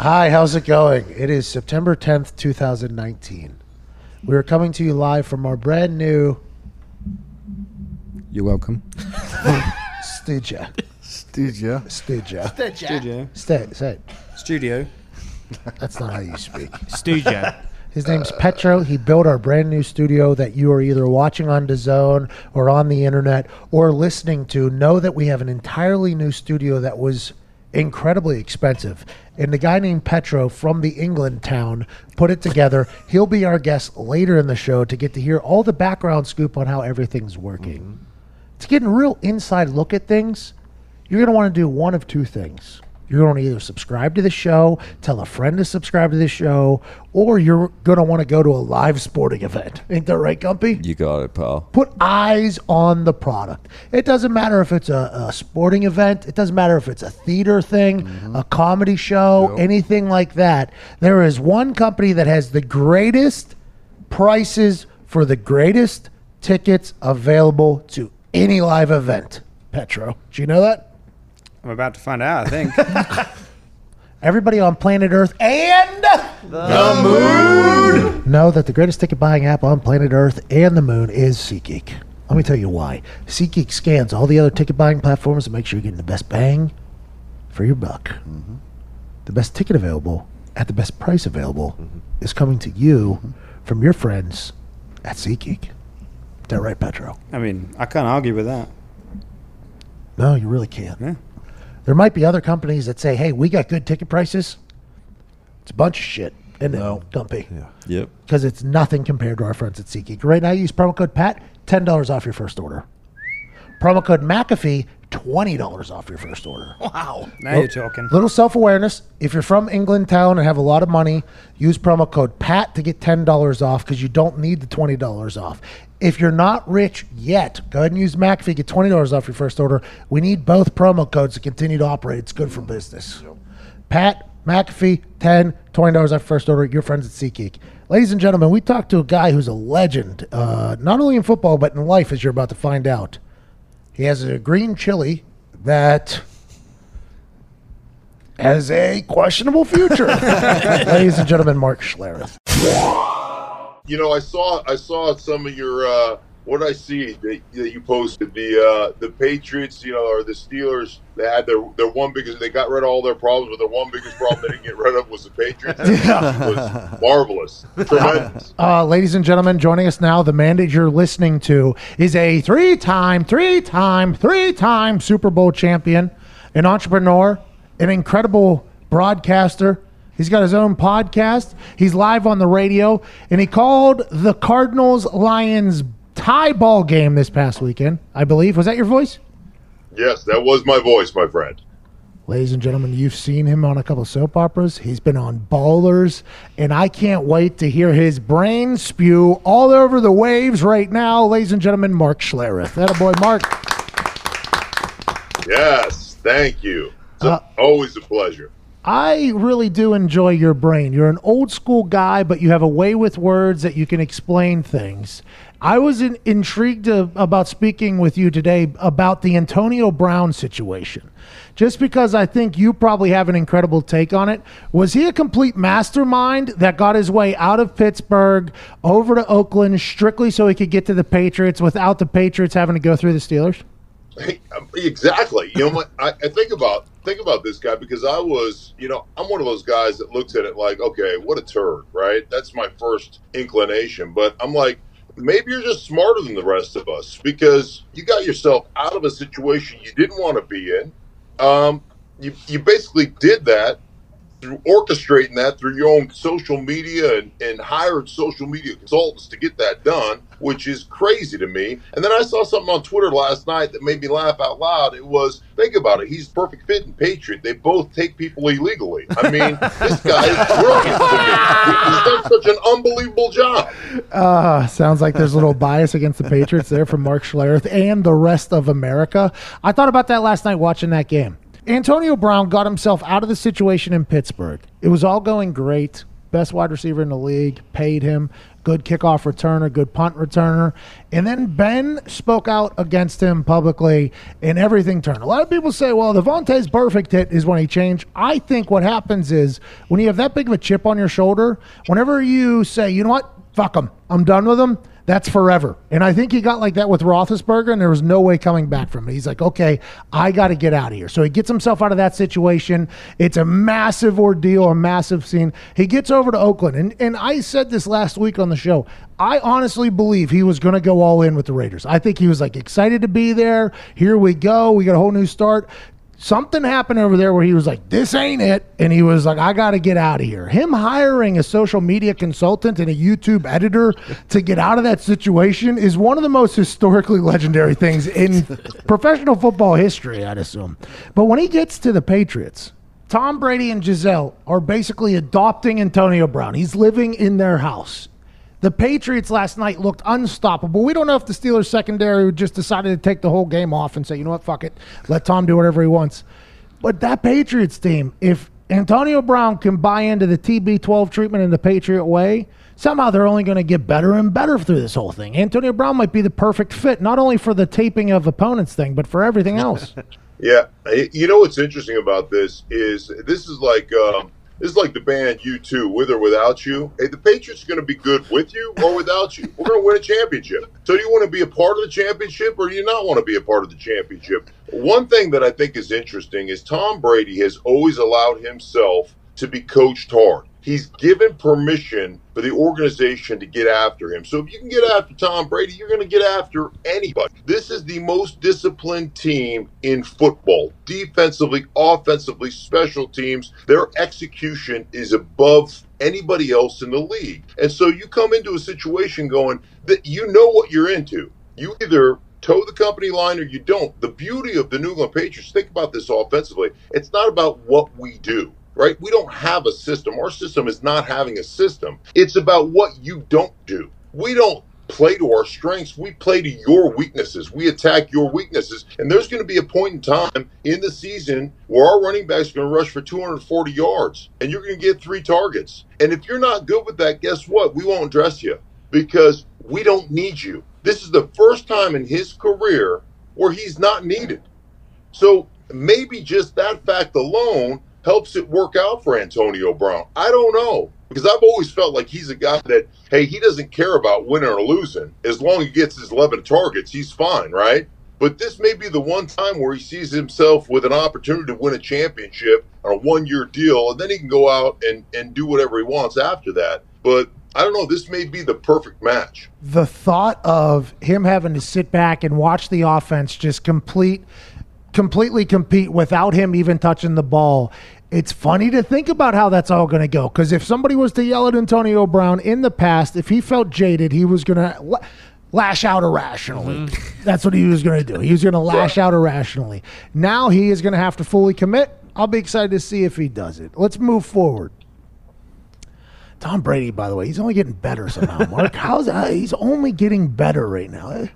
Hi, how's it going? It is September 10th, 2019. We are coming to you live from our brand new You're welcome. studio. Studio. Studio. Studio. Stay, say it. Studio. That's not how you speak. Studio. His name's Petro. He built our brand new studio that you are either watching on DAZN or on the internet or listening to. Know that we have an entirely new studio that was incredibly expensive. And the guy named Petro from the England town put it together. He'll be our guest later in the show to get to hear all the background scoop on how everything's working. To get a real inside look at things, you're going to want to do one of two things. You're going to either subscribe to the show, tell a friend to subscribe to the show, or you're going to want to go to a live sporting event. Ain't that right, Gumpy? You got it, pal. Put eyes on the product. It doesn't matter if it's a, a sporting event, it doesn't matter if it's a theater thing, mm-hmm. a comedy show, anything like that. There is one company that has the greatest prices for the greatest tickets available to any live event. Petro. Do you know that? I'm about to find out, I think. Everybody on planet Earth and the, moon know that the greatest ticket buying app on planet Earth and the moon is SeatGeek. Let me tell you why. SeatGeek scans all the other ticket buying platforms to make sure you're getting the best bang for your buck. Mm-hmm. The best ticket available at the best price available mm-hmm. is coming to you from your friends at SeatGeek. Is that right, Petro? I mean, I can't argue with that. No, you really can't. Yeah. There might be other companies that say, hey, we got good ticket prices. It's a bunch of shit. And No. Dumpy. Yeah. Yep. because it's nothing compared to our friends at SeatGeek. Right now, use promo code PAT, $10 off your first order. Promo code McAfee, $20 off your first order. Wow. Now you're talking. Little self awareness. If you're from England town and have a lot of money, use promo code PAT to get $10 off because you don't need the $20 off. If you're not rich yet, go ahead and use McAfee, get $20 off your first order. We need both promo codes to continue to operate. It's good for business. Pat, McAfee, 10 $20 off first order. Your friends at SeatGeek. Ladies and gentlemen, we talked to a guy who's a legend, uh, not only in football, but in life, as you're about to find out. He has a green chili that has a questionable future. Ladies and gentlemen, Mark Schlereth. You know, I saw I saw some of your uh, what I see that, that you posted the uh, the Patriots, you know, or the Steelers. They had their their one biggest. They got rid of all their problems, but their one biggest problem they didn't get rid of was the Patriots. It was marvelous, tremendous. Uh, ladies and gentlemen, joining us now, the man that you're listening to is a three time, three time, three time Super Bowl champion, an entrepreneur, an incredible broadcaster. He's got his own podcast. He's live on the radio, and he called the Cardinals Lions tie ball game this past weekend, I believe. Was that your voice? Yes, that was my voice, my friend. Ladies and gentlemen, you've seen him on a couple soap operas. He's been on Ballers, and I can't wait to hear his brain spew all over the waves right now. Ladies and gentlemen, Mark Schlereth. That boy, Mark. Yes, thank you. It's Uh, always a pleasure. I really do enjoy your brain. You're an old school guy, but you have a way with words that you can explain things. I was in, intrigued about speaking with you today about the Antonio Brown situation. Just because I think you probably have an incredible take on it. Was he a complete mastermind that got his way out of Pittsburgh over to Oakland strictly so he could get to the Patriots without the Patriots having to go through the Steelers? Exactly. You know, I, I think about think about this guy because I was, you know, I'm one of those guys that looks at it like, okay, what a turd, right? That's my first inclination. But I'm like, maybe you're just smarter than the rest of us because you got yourself out of a situation you didn't want to be in. Um, you you basically did that through orchestrating that through your own social media and, and hired social media consultants to get that done, which is crazy to me. And then I saw something on Twitter last night that made me laugh out loud. It was, think about it, he's perfect fit and patriot. They both take people illegally. I mean, this guy is brilliant to me. He's done such an unbelievable job. Uh, sounds like there's a little bias against the Patriots there from Mark Schlereth and the rest of America. I thought about that last night watching that game. Antonio Brown got himself out of the situation in Pittsburgh. It was all going great. Best wide receiver in the league, paid him. Good kickoff returner, good punt returner. And then Ben spoke out against him publicly, and everything turned. A lot of people say, well, the Vontaze Burfict hit is when he changed. I think what happens is when you have that big of a chip on your shoulder, whenever you say, you know what, fuck him, I'm done with him that's forever. And I think he got like that with Roethlisberger, and there was no way coming back from it. He's like, okay, I got to get out of here. So he gets himself out of that situation. It's a massive ordeal, a massive scene. He gets over to Oakland, and and I said this last week on the show. I honestly believe he was going to go all in with the Raiders. I think he was like excited to be there. Here we go. We got a whole new start something happened over there where he was like, "This ain't it," and he was like, "I got to get out of here." Him hiring a social media consultant and a YouTube editor to get out of that situation is one of the most historically legendary things in professional football history, I'd assume. But when he gets to the Patriots, Tom Brady and Gisele are basically adopting Antonio Brown. He's living in their house. The Patriots last night looked unstoppable. We don't know if the Steelers secondary just decided to take the whole game off and say, you know what, fuck it, let Tom do whatever he wants. But that Patriots team, if Antonio Brown can buy into the TB12 treatment in the Patriot way, somehow they're only going to get better and better through this whole thing. Antonio Brown might be the perfect fit, not only for the taping of opponents thing, but for everything else. yeah. You know what's interesting about this is this is like. Um, this is like the band U2, with or without you. Hey, the Patriots are going to be good with you or without you. We're going to win a championship. So, do you want to be a part of the championship or do you not want to be a part of the championship? One thing that I think is interesting is Tom Brady has always allowed himself to be coached hard. He's given permission for the organization to get after him. So if you can get after Tom Brady, you're going to get after anybody. This is the most disciplined team in football. Defensively, offensively, special teams, their execution is above anybody else in the league. And so you come into a situation going that you know what you're into. You either toe the company line or you don't. The beauty of the New England Patriots, think about this offensively. It's not about what we do right? We don't have a system. Our system is not having a system. It's about what you don't do. We don't play to our strengths. We play to your weaknesses. We attack your weaknesses. And there's going to be a point in time in the season where our running backs are going to rush for 240 yards and you're going to get three targets. And if you're not good with that, guess what? We won't dress you because we don't need you. This is the first time in his career where he's not needed. So maybe just that fact alone helps it work out for Antonio Brown? I don't know. Because I've always felt like he's a guy that, hey, he doesn't care about winning or losing. As long as he gets his 11 targets, he's fine, right? But this may be the one time where he sees himself with an opportunity to win a championship on a one year deal, and then he can go out and, and do whatever he wants after that. But I don't know. This may be the perfect match. The thought of him having to sit back and watch the offense just complete completely compete without him even touching the ball. It's funny to think about how that's all going to go. Because if somebody was to yell at Antonio Brown in the past, if he felt jaded, he was going to lash out irrationally. Mm-hmm. That's what he was going to do. He was going to lash out irrationally. Now he is going to have to fully commit. I'll be excited to see if he does it. Let's move forward. Tom Brady, by the way, he's only getting better somehow. Mark, how's that? He's only getting better right now.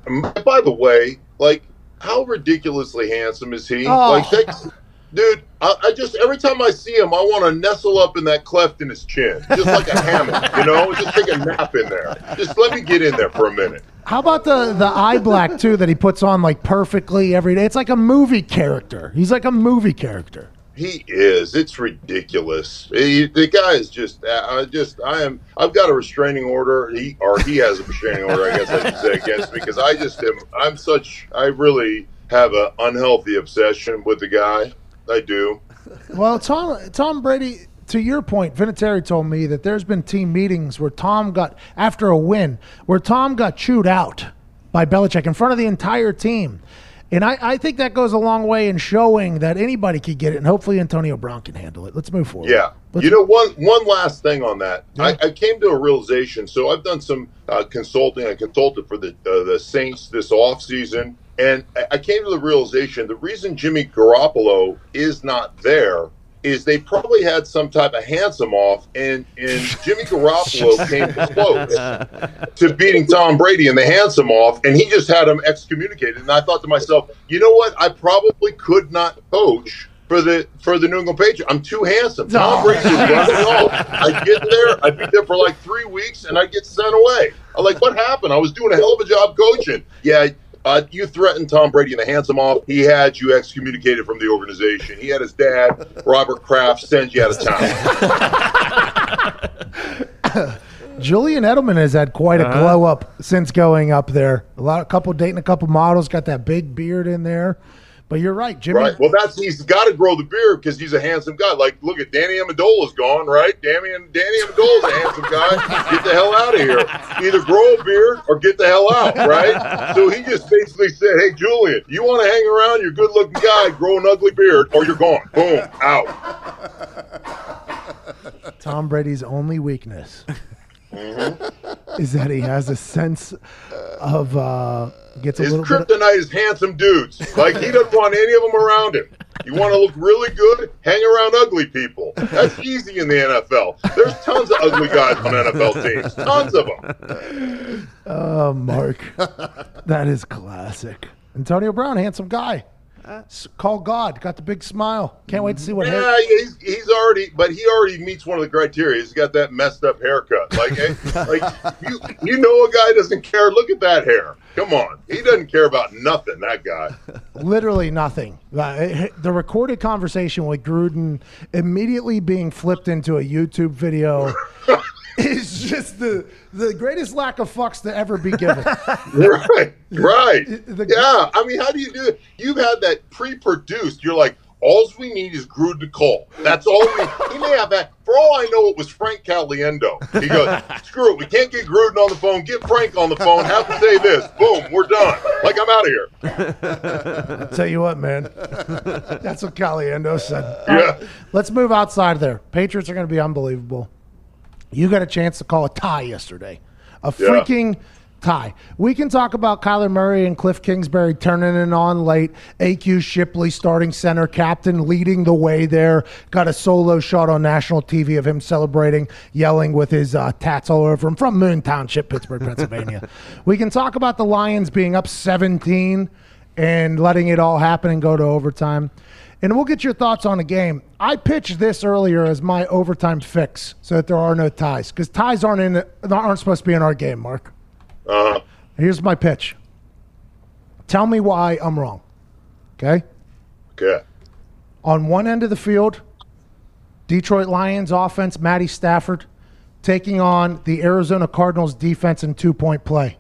By the way, like how ridiculously handsome is he? Oh. Like, that, dude, I, I, just every time I see him, I want to nestle up in that cleft in his chin, just like a hammock, you know, just take a nap in there. Just let me get in there for a minute. How about the the eye black too that he puts on like perfectly every day? It's like a movie character. He's like a movie character. He is. It's ridiculous. He, the guy is just. I just. I am. I've got a restraining order. He or he has a restraining order. I guess I should say against me because I just am. I'm such. I really have an unhealthy obsession with the guy. I do. Well, Tom Tom Brady. To your point, Vinatieri told me that there's been team meetings where Tom got after a win, where Tom got chewed out by Belichick in front of the entire team. And I, I think that goes a long way in showing that anybody could get it, and hopefully Antonio Brown can handle it. Let's move forward. Yeah. Let's you know, one one last thing on that. Yeah. I, I, came to a realization. So I've done some uh, consulting. I consulted for the uh, the Saints this off season, and I came to the realization the reason Jimmy Garoppolo is not there is they probably had some type of handsome off, and and Jimmy Garoppolo came close to beating Tom Brady in the handsome off, and he just had him excommunicated. And I thought to myself, you know what? I probably could not coach for the for the New England Patriots. I'm too handsome. Tom Brady would run me off. I get there, I'd be there for like three weeks, and I get sent away. I'm like, what happened? I was doing a hell of a job coaching. Yeah. Uh, you threatened Tom Brady and the handsome off. He had you excommunicated from the organization. He had his dad, Robert Kraft, send you out of town. Julian Edelman has had quite a Uh-huh. glow up since going up there. A lot, a couple dating a couple models, got that big beard in there. But you're right, Jimmy. Right. Well, that's he's got to grow the beard because he's a handsome guy. Like, look at Danny Amendola's gone, right? Danny and Danny Amendola's a handsome guy. Get the hell out of here. Either grow a beard or get the hell out, right? So he just basically said, "Hey, Julian, you want to hang around? You're a good-looking guy. Grow an ugly beard, or you're gone. Boom, out." Tom Brady's only weakness Mm-hmm. is that he has a sense of uh, gets a His little bit. kryptonite is handsome dudes. Like he doesn't want any of them around him. You want to look really good? Hang around ugly people. That's easy in the NFL. There's tons of ugly guys on NFL teams. Tons of them. Oh, Mark, that is classic. Antonio Brown, handsome guy. Call God, got the big smile. Can't wait to see what. hair- Yeah, he's, he's already, but he already meets one of the criteria. He's got that messed up haircut. Like, eh, like you, you know, a guy doesn't care. Look at that hair. Come on, he doesn't care about nothing. That guy. Literally nothing. Uh, The recorded conversation with Gruden immediately being flipped into a YouTube video is just the the greatest lack of fucks to ever be given. Right, right. The- yeah, I mean, how do you do it? You've had that pre-produced. You're like, all we need is Gruden to call. That's all we. He may have that. For all I know, it was Frank Caliendo. He goes, screw it. We can't get Gruden on the phone. Get Frank on the phone. Have to say this. Boom, we're done. Like I'm out of here. I'll tell you what, man. That's what Caliendo said. Yeah. right, let's move outside there. Patriots are going to be unbelievable. You got a chance to call a tie yesterday. A Yeah. freaking tie. We can talk about Kyler Murray and Cliff Kingsbury turning it on late. AQ Shipley, starting center captain, leading the way there. Got a solo shot on national TV of him celebrating, yelling with his uh, tats all over him from Moon Township, Pittsburgh, Pennsylvania. we can talk about the Lions being up 17 and letting it all happen and go to overtime. And we'll get your thoughts on the game. I pitched this earlier as my overtime fix so that there are no ties because ties aren't in aren't supposed to be in our game, Mark. uh-huh. Here's my pitch. Tell me why I'm wrong. Okay? okay. On one end of the field, Detroit Lions offense, Matty Stafford, taking on the Arizona Cardinals defense in two point play.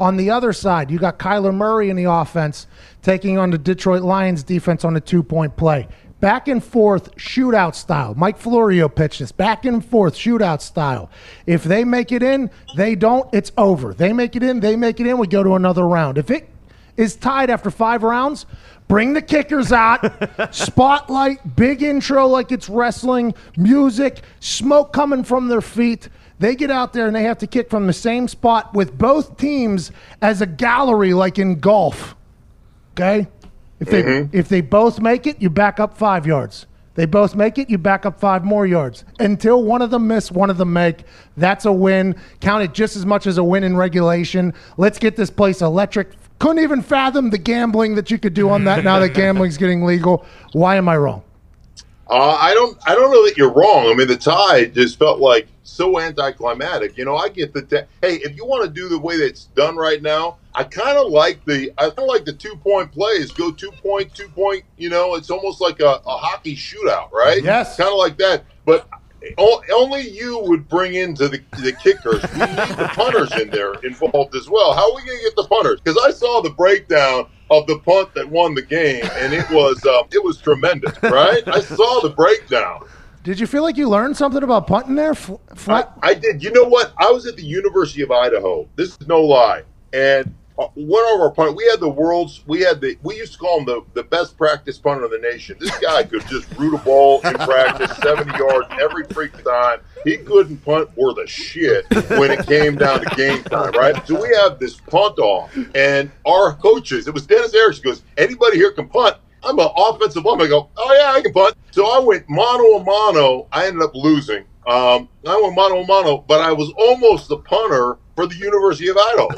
On the other side, you got Kyler Murray in the offense taking on the Detroit Lions defense on a two point play. Back and forth, shootout style. Mike Florio pitched this. Back and forth, shootout style. If they make it in, they don't, it's over. They make it in, they make it in, we go to another round. If it is tied after five rounds, bring the kickers out, spotlight, big intro like it's wrestling, music, smoke coming from their feet. They get out there and they have to kick from the same spot with both teams as a gallery, like in golf. Okay? If they mm-hmm. if they both make it, you back up five yards. They both make it, you back up five more yards. Until one of them miss, one of them make. That's a win. Count it just as much as a win in regulation. Let's get this place electric. Couldn't even fathom the gambling that you could do on that now that gambling's getting legal. Why am I wrong? Uh, I don't. I don't know that you're wrong. I mean, the tie just felt like so anticlimactic. You know, I get the. Hey, if you want to do the way that it's done right now, I kind of like the. I kind of like the two point plays. Go two point, two point. You know, it's almost like a, a hockey shootout, right? Yes. Kind of like that. But only you would bring into the the kickers. We need the punters in there involved as well. How are we going to get the punters? Because I saw the breakdown of the punt that won the game, and it was uh, it was tremendous, right? I saw the breakdown. Did you feel like you learned something about punting there? F- I, did. You know what? I was at the University of Idaho. This is no lie. And Uh, one of our punt, we had the world's, we had the, we used to call him the, the best practice punter in the nation. This guy could just root a ball in practice, 70 yards every freaking time. He couldn't punt worth a shit when it came down to game time, right? So we have this punt off, and our coaches, it was Dennis Erickson goes, anybody here can punt. I'm an offensive lineman. I go, oh yeah, I can punt. So I went mano a mano. I ended up losing. Um, I went mano a mano, but I was almost the punter for the University of Idaho.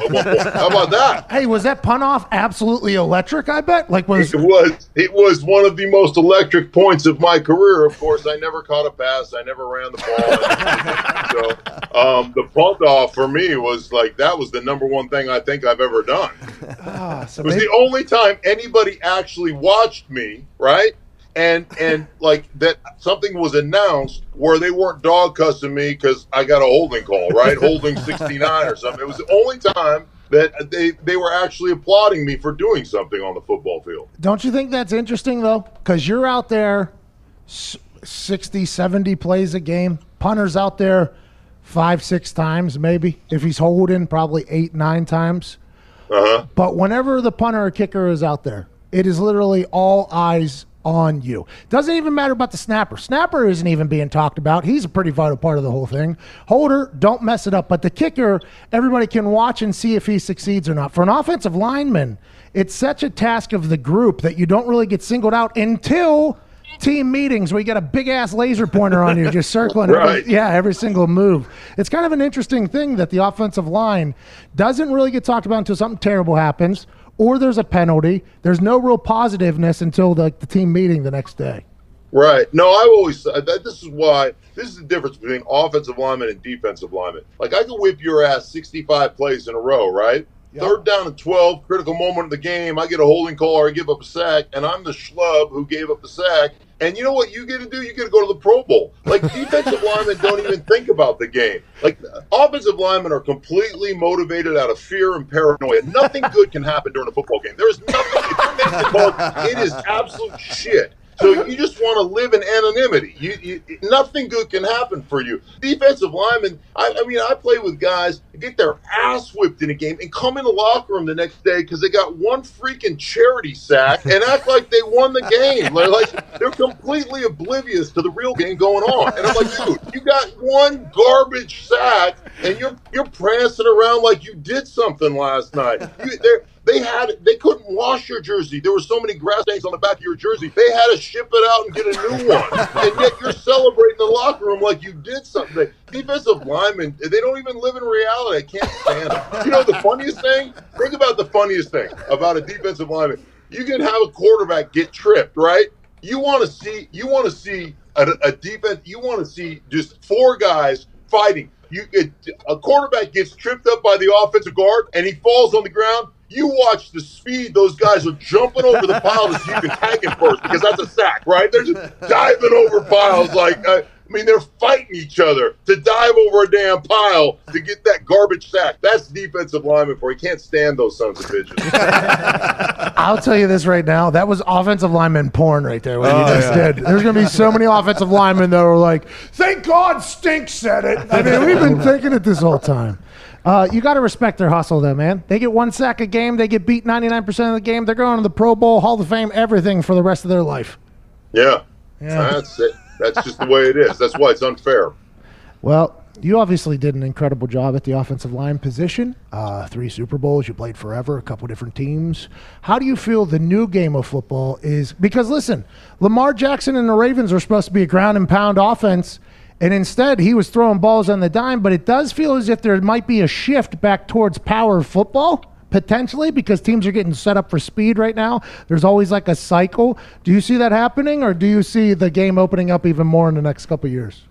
How about that? Hey, was that punt off absolutely electric? I bet. Like was It was it was one of the most electric points of my career. Of course, I never caught a pass. I never ran the ball. so um, the punt off for me was like that was the number one thing I think I've ever done. ah, so It was maybe- the only time anybody actually watched me, right? And and like that something was announced where they weren't dog cussing me because I got a holding call, right? holding sixty nine or something. It was the only time that they they were actually applauding me for doing something on the football field. Don't you think that's interesting though? Because you're out there s- 60, 70 plays a game. Punter's out there five, six times maybe. If he's holding, probably eight, nine times. Uh huh. But whenever the punter or kicker is out there, it is literally all eyes on you. Doesn't even matter about the snapper. Snapper isn't even being talked about. He's a pretty vital part of the whole thing. Holder, don't mess it up. But the kicker, everybody can watch and see if he succeeds or not. For an offensive lineman, it's such a task of the group that you don't really get singled out until team meetings where you got a big ass laser pointer on you just circling every- yeah, every single move. It's kind of an interesting thing that the offensive line doesn't really get talked about until something terrible happens or there's a penalty. There's no real positiveness until the, the team meeting the next day. Right. No, I've always said that this is why this is the difference between offensive lineman and defensive lineman. Like I can whip your ass 65 plays in a row, right? Yep. Third down and 12, critical moment of the game. I get a holding call or I give up a sack, and I'm the schlub who gave up the sack. And you know what you get to do? You get to go to the Pro Bowl. Like defensive linemen don't even think about the game. Like offensive linemen are completely motivated out of fear and paranoia. Nothing good can happen during a football game. There is nothing. If you're making the ball, it is absolute shit. So you just want to live in anonymity. You, you, nothing good can happen for you. Defensive linemen. I, I mean, I play with guys get their ass whipped in a game and come in the locker room the next day because they got one freaking charity sack and act like they won the game. They're like they're completely oblivious to the real game going on. And I'm like, dude, you got one garbage sack and you're you're prancing around like you did something last night. You, they had they couldn't wash your jersey. There were so many grass stains on the back of your jersey. They had to ship it out and get a new one. And yet you're celebrating the locker room like you did something. Defensive linemen, they don't even live in reality. I can't stand them. You know the funniest thing? Think about the funniest thing about a defensive lineman. You can have a quarterback get tripped, right? You want to see you want to see a, a defense. You want to see just four guys fighting. You it, a quarterback gets tripped up by the offensive guard and he falls on the ground. You watch the speed those guys are jumping over the piles so you can tag it first because that's a sack, right? They're just diving over piles like. Uh, I mean, they're fighting each other to dive over a damn pile to get that garbage sack. That's defensive lineman for you. Can't stand those sons of bitches. I'll tell you this right now. That was offensive lineman porn right there. What you Oh, just yeah. did. There's going to be so many offensive linemen that were like, "Thank God, Stink said it." I mean, we've been thinking it this whole time. Uh, you got to respect their hustle, though, man. They get one sack a game. They get beat 99% of the game. They're going to the Pro Bowl, Hall of Fame, everything for the rest of their life. Yeah, Yeah. that's it. That's just the way it is. That's why it's unfair. Well, you obviously did an incredible job at the offensive line position. Uh, three Super Bowls. You played forever, a couple different teams. How do you feel the new game of football is? Because listen, Lamar Jackson and the Ravens were supposed to be a ground and pound offense, and instead he was throwing balls on the dime. But it does feel as if there might be a shift back towards power football. Potentially, because teams are getting set up for speed right now. There's always like a cycle. Do you see that happening, or do you see the game opening up even more in the next couple years?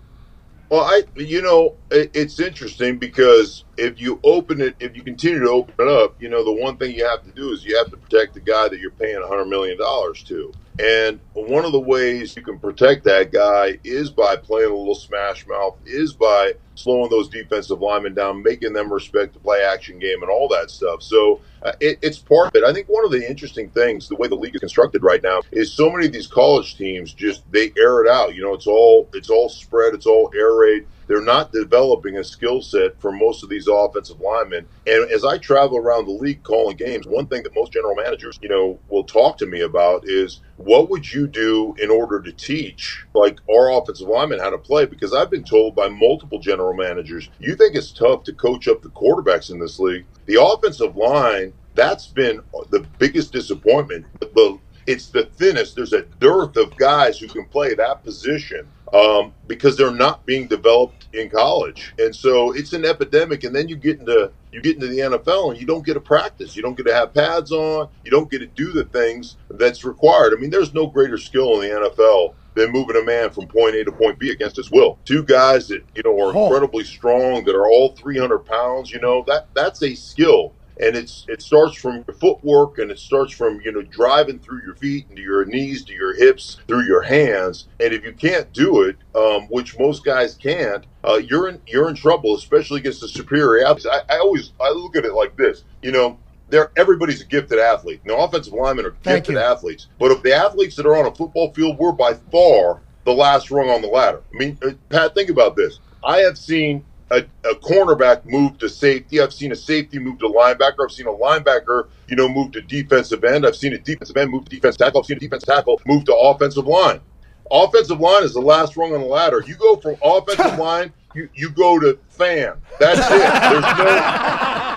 Well, I, you know, it, it's interesting because if you open it, if you continue to open it up, you know, the one thing you have to do is you have to protect the guy that you're paying a hundred million dollars to. And one of the ways you can protect that guy is by playing a little smash mouth, is by slowing those defensive linemen down, making them respect the play action game and all that stuff. So uh, it, it's part of it. I think one of the interesting things, the way the league is constructed right now, is so many of these college teams just they air it out. You know, it's all it's all spread, it's all air raid. They're not developing a skill set for most of these offensive linemen. And as I travel around the league calling games, one thing that most general managers, you know, will talk to me about is what would you do in order to teach like our offensive linemen how to play? Because I've been told by multiple general managers, you think it's tough to coach up the quarterbacks in this league. The offensive line, that's been the biggest disappointment. The it's the thinnest. There's a dearth of guys who can play that position um, because they're not being developed in college, and so it's an epidemic. And then you get into you get into the NFL and you don't get to practice, you don't get to have pads on, you don't get to do the things that's required. I mean, there's no greater skill in the NFL than moving a man from point A to point B against his will. Two guys that you know are Oh. incredibly strong, that are all 300 pounds. You know that that's a skill, and it's it starts from your footwork, and it starts from you know driving through your feet into your knees to your hips through your hands. And if you can't do it, um, which most guys can't, uh, you're in you're in trouble, especially against the superior athletes. I, I always I look at it like this, you know. They're, everybody's a gifted athlete. No offensive linemen are gifted athletes. But of the athletes that are on a football field, we're by far the last rung on the ladder. I mean, uh, Pat, think about this. I have seen a, a cornerback move to safety. I've seen a safety move to linebacker. I've seen a linebacker, you know, move to defensive end. I've seen a defensive end move to defense tackle. I've seen a defense tackle move to offensive line. Offensive line is the last rung on the ladder. You go from offensive line, you, you go to fan. That's it. There's no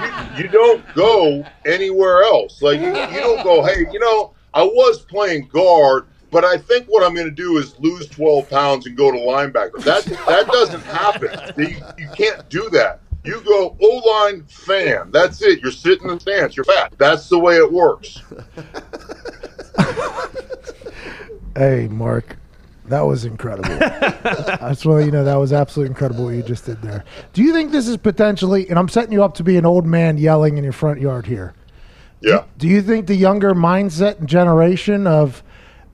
you, you don't go anywhere else. Like you, you don't go, hey, you know, I was playing guard, but I think what I'm going to do is lose 12 pounds and go to linebacker. That that doesn't happen. You, you can't do that. You go O line fan. That's it. You're sitting in the stance. You're fat. That's the way it works. Hey, Mark, that was incredible. I just want to you know that was absolutely incredible what you just did there. Do you think this is potentially, and I'm setting you up to be an old man yelling in your front yard here. Yeah. Do you think the younger mindset and generation of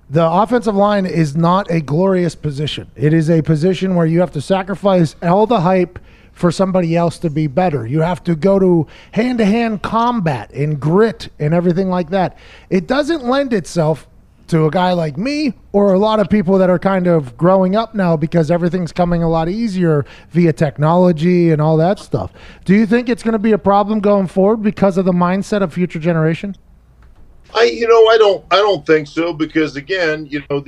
the offensive line is not a glorious position? It is a position where you have to sacrifice all the hype for somebody else to be better. You have to go to hand to hand combat and grit and everything like that. It doesn't lend itself to a guy like me or a lot of people that are kind of growing up now because everything's coming a lot easier via technology and all that stuff. Do you think it's going to be a problem going forward because of the mindset of future generation? I you know I don't I don't think so because again you know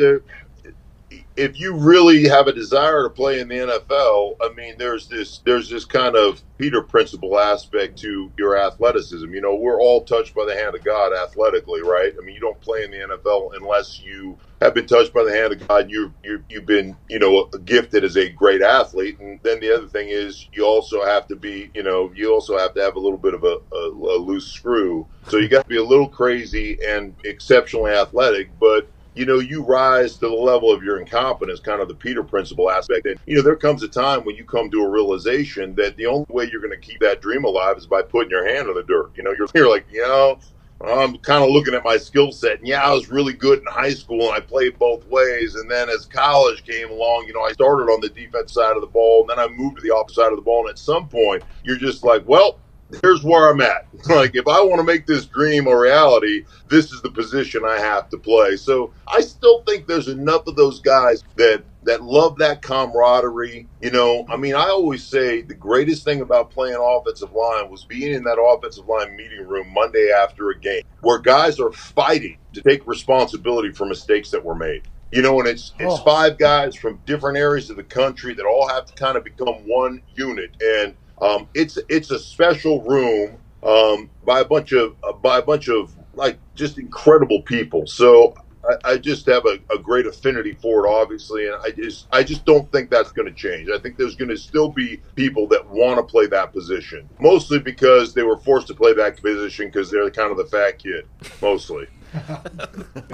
if you really have a desire to play in the NFL I mean there's this there's this kind of Peter principle aspect to your athleticism. You know we're all touched by the hand of God athletically right? I mean you don't play in the NFL unless you have been touched by the hand of God you you you've been you know gifted as a great athlete and then the other thing is you also have to be you know you also have to have a little bit of a, a, a loose screw so you got to be a little crazy and exceptionally athletic but you know, you rise to the level of your incompetence, kind of the Peter principle aspect. And, you know, there comes a time when you come to a realization that the only way you're going to keep that dream alive is by putting your hand in the dirt. You know, you're, you're like, you know, I'm kind of looking at my skill set. And yeah, I was really good in high school and I played both ways. And then as college came along, you know, I started on the defense side of the ball and then I moved to the opposite side of the ball. And at some point, you're just like, well, here's where I'm at. like, if I want to make this dream a reality, this is the position I have to play. So I still think there's enough of those guys that that love that camaraderie. You know, I mean, I always say the greatest thing about playing offensive line was being in that offensive line meeting room Monday after a game where guys are fighting to take responsibility for mistakes that were made. You know, and it's it's Oh. five guys from different areas of the country that all have to kind of become one unit, and um, it's it's a special room um, by a bunch of uh, by a bunch of like just incredible people. So I, I just have a, a great affinity for it, obviously, and I just I just don't think that's going to change. I think there's going to still be people that want to play that position, mostly because they were forced to play that position because they're kind of the fat kid, mostly.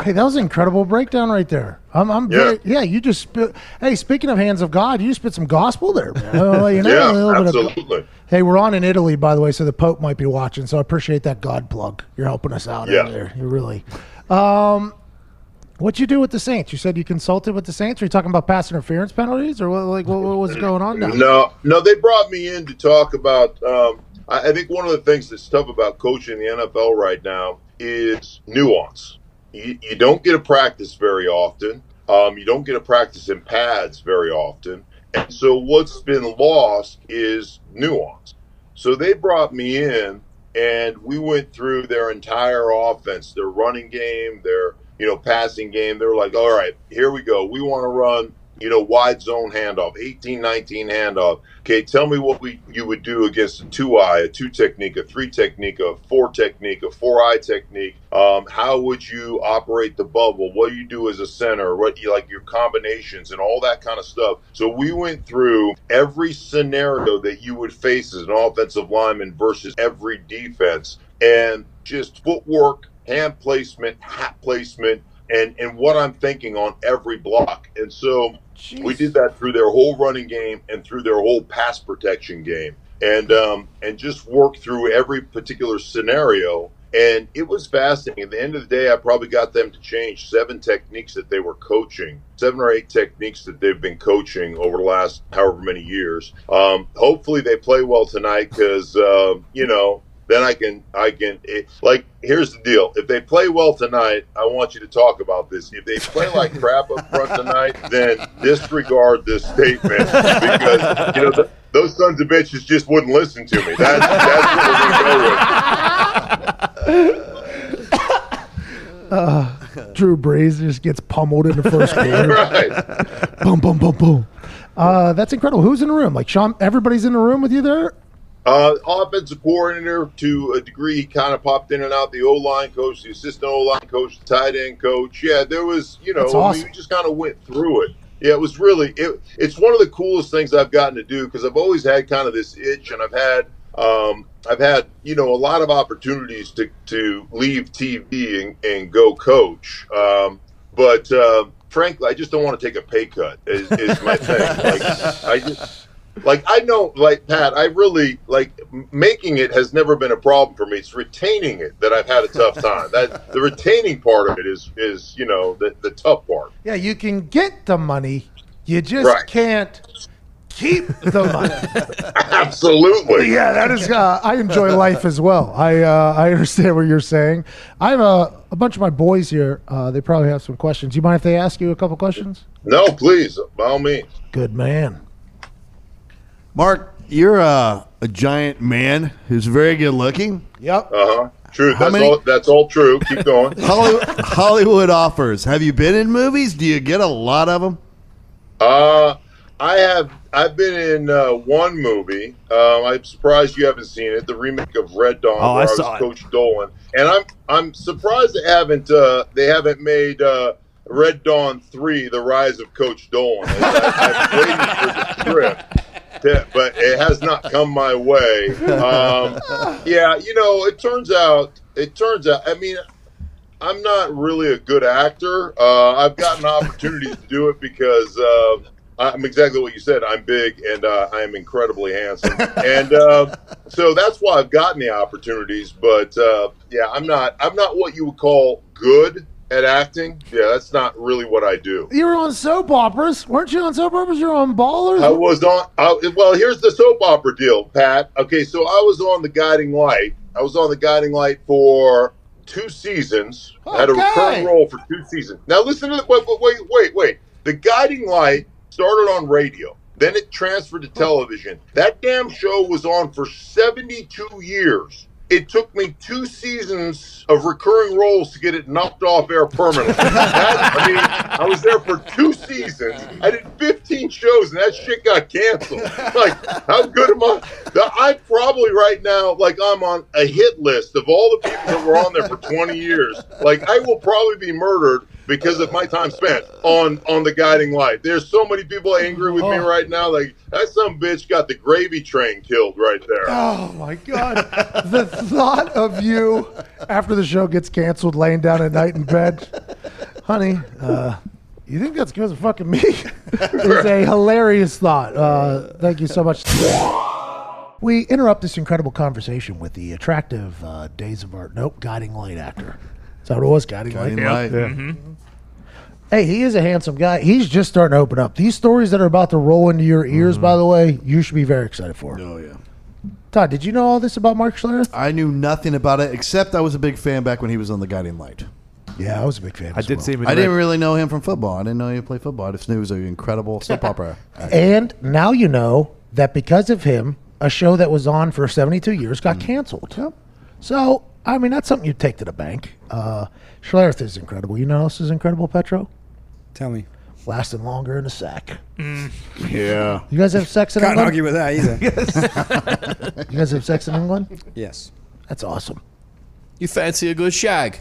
Hey, that was an incredible breakdown right there. I'm, I'm Yeah. very, yeah. You just spit. Hey, speaking of hands of God, you spit some gospel there, man. You know, a Yeah, little bit of- absolutely. hey, we're on in Italy, by the way, so the Pope might be watching. So I appreciate that God plug. You're helping us out Yeah. over there. You really. Um, what you do with the Saints? You said you consulted with the Saints. Are you talking about pass interference penalties, or what? Like what, what was going on now? No, no, they brought me in to talk about. Um, I, I think one of the things that's tough about coaching the NFL right now is nuance. You, you don't get to practice very often. Um, you don't get to practice in pads very often, and so what's been lost is nuance. So they brought me in, and we went through their entire offense, their running game, their you know passing game. They were like, "All right, here we go. We want to run you know, wide zone handoff, 18, 19 handoff. Okay, tell me what we you would do against a two eye, a two technique, a three technique, a four technique, a four eye technique. Um, how would you operate the bubble? What do you do as a center? What you like your combinations and all that kind of stuff. So we went through every scenario that you would face as an offensive lineman versus every defense, and just footwork, hand placement, hat placement and and what I'm thinking on every block. And so we did that through their whole running game and through their whole pass protection game, and um, and just work through every particular scenario. And it was fascinating. At the end of the day, I probably got them to change seven techniques that they were coaching, seven or eight techniques that they've been coaching over the last however many years. Um, hopefully, they play well tonight because uh, you know then I can I can it, like here's the deal. If they play well tonight, I want you to talk about this. If they play like crap up front tonight, then disregard this statement because you know the, those sons of bitches just wouldn't listen to me. That's that's what we go with. Uh, Drew Brees just gets pummeled in the first quarter. right. boom, boom, boom, boom. Uh, that's incredible. Who's in the room? Like Sean, everybody's in the room with you there. Uh, offensive coordinator to a degree, he kind of popped in and out. The O line coach, the assistant O line coach, the tight end coach. Yeah, there was, you know, awesome. I mean, we just kind of went through it. Yeah, it was really, it, it's one of the coolest things I've gotten to do because I've always had kind of this itch and I've had, um, I've had, you know, a lot of opportunities to, to leave TV and, and go coach. Um, but, uh, frankly, I just don't want to take a pay cut is, is my thing. Like, I just, like I know, like Pat, I really like making it has never been a problem for me. It's retaining it that I've had a tough time. that the retaining part of it is is you know the the tough part. Yeah, you can get the money, you just Right. can't keep the money. Absolutely. yeah, that is. Uh, I enjoy life as well. I uh, I understand what you're saying. I have a, a bunch of my boys here. Uh, they probably have some questions. You mind if they ask you a couple questions? No, please, by all means. Good man. Mark, you're a, a giant man who's very good looking. Yep. Uh huh. True. That's many- all. That's all true. Keep going. Hollywood, Hollywood offers. Have you been in movies? Do you get a lot of them? Uh, I have. I've been in uh, one movie. Um, I'm surprised you haven't seen it. The remake of Red Dawn, Oh, where I I, was saw it. Coach Dolan, and I'm I'm surprised they haven't uh, they haven't made uh, Red Dawn three: The Rise of Coach Dolan. I, I'm waiting for the script. But it has not come my way. Um, yeah, you know, it turns out. It turns out. I mean, I'm not really a good actor. Uh, I've gotten opportunities to do it because uh, I'm exactly what you said. I'm big and uh, I am incredibly handsome, and uh, so that's why I've gotten the opportunities. But uh, yeah, I'm not. I'm not what you would call good at acting. Yeah, that's not really what I do. You were on soap operas, weren't you? On soap operas, you were on Ballers. I was on. I, well, here's the soap opera deal, Pat. Okay, so I was on the Guiding Light. I was on the Guiding Light for two seasons. I had a recurring role for two seasons. Now listen to the, wait, wait, wait, wait, wait. The Guiding Light started on radio. Then it transferred to television. That damn show was on for 72 years. It took me two seasons of recurring roles to get it knocked off air permanently. That- I mean, I was there for two seasons. I did 15 shows, and that shit got canceled. Like, how good am I? I'm probably right now, like, I'm on a hit list of all the people that were on there for 20 years. Like, I will probably be murdered because of my time spent on on the guiding light. There's so many people angry with me Oh. right now. Like that some bitch got the gravy train killed right there. Oh my god! the thought of you after the show gets canceled, laying down at night in bed, honey. Uh, you think that's because of fucking me? it's a hilarious thought. Uh, thank you so much. We interrupt this incredible conversation with the attractive uh, Days of Art. Nope, Guiding Light actor. Is that what it was? Guiding, Guiding Light. Light. Hey, he is a handsome guy. He's just starting to open up. These stories that are about to roll into your ears, by mm-hmm. the way, you should be very excited for. Oh yeah. Todd, did you know all this about Mark Schlereth? I knew nothing about it except I was a big fan back when he was on the Guiding Light. Yeah, I was a big fan. I as did well. see him. In I didn't really know him from football. I didn't know he played football. I just knew he was an incredible soap opera. actor. And now you know that because of him, a show that was on for 72 years got mm. canceled. So, I mean, that's something you take to the bank. Uh, Schlereth is incredible. You know this is incredible, Petro? Tell me. lasting longer in the sack. Yeah. You guys have sex in Can't England? argue with that either. You guys have sex in England? yes. That's awesome. You fancy a good shag?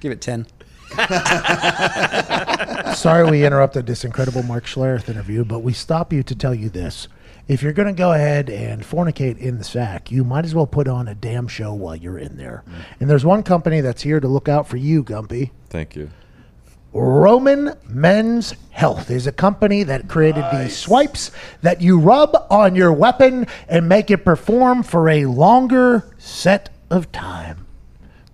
Give it 10. Sorry we interrupted this incredible Mark Schlereth interview, but we stop you to tell you this. If you're going to go ahead and fornicate in the sack, you might as well put on a damn show while you're in there. Mm. And there's one company that's here to look out for you, Gumpy. Thank you. Roman Men's Health is a company that created these swipes that you rub on your weapon and make it perform for a longer set of time.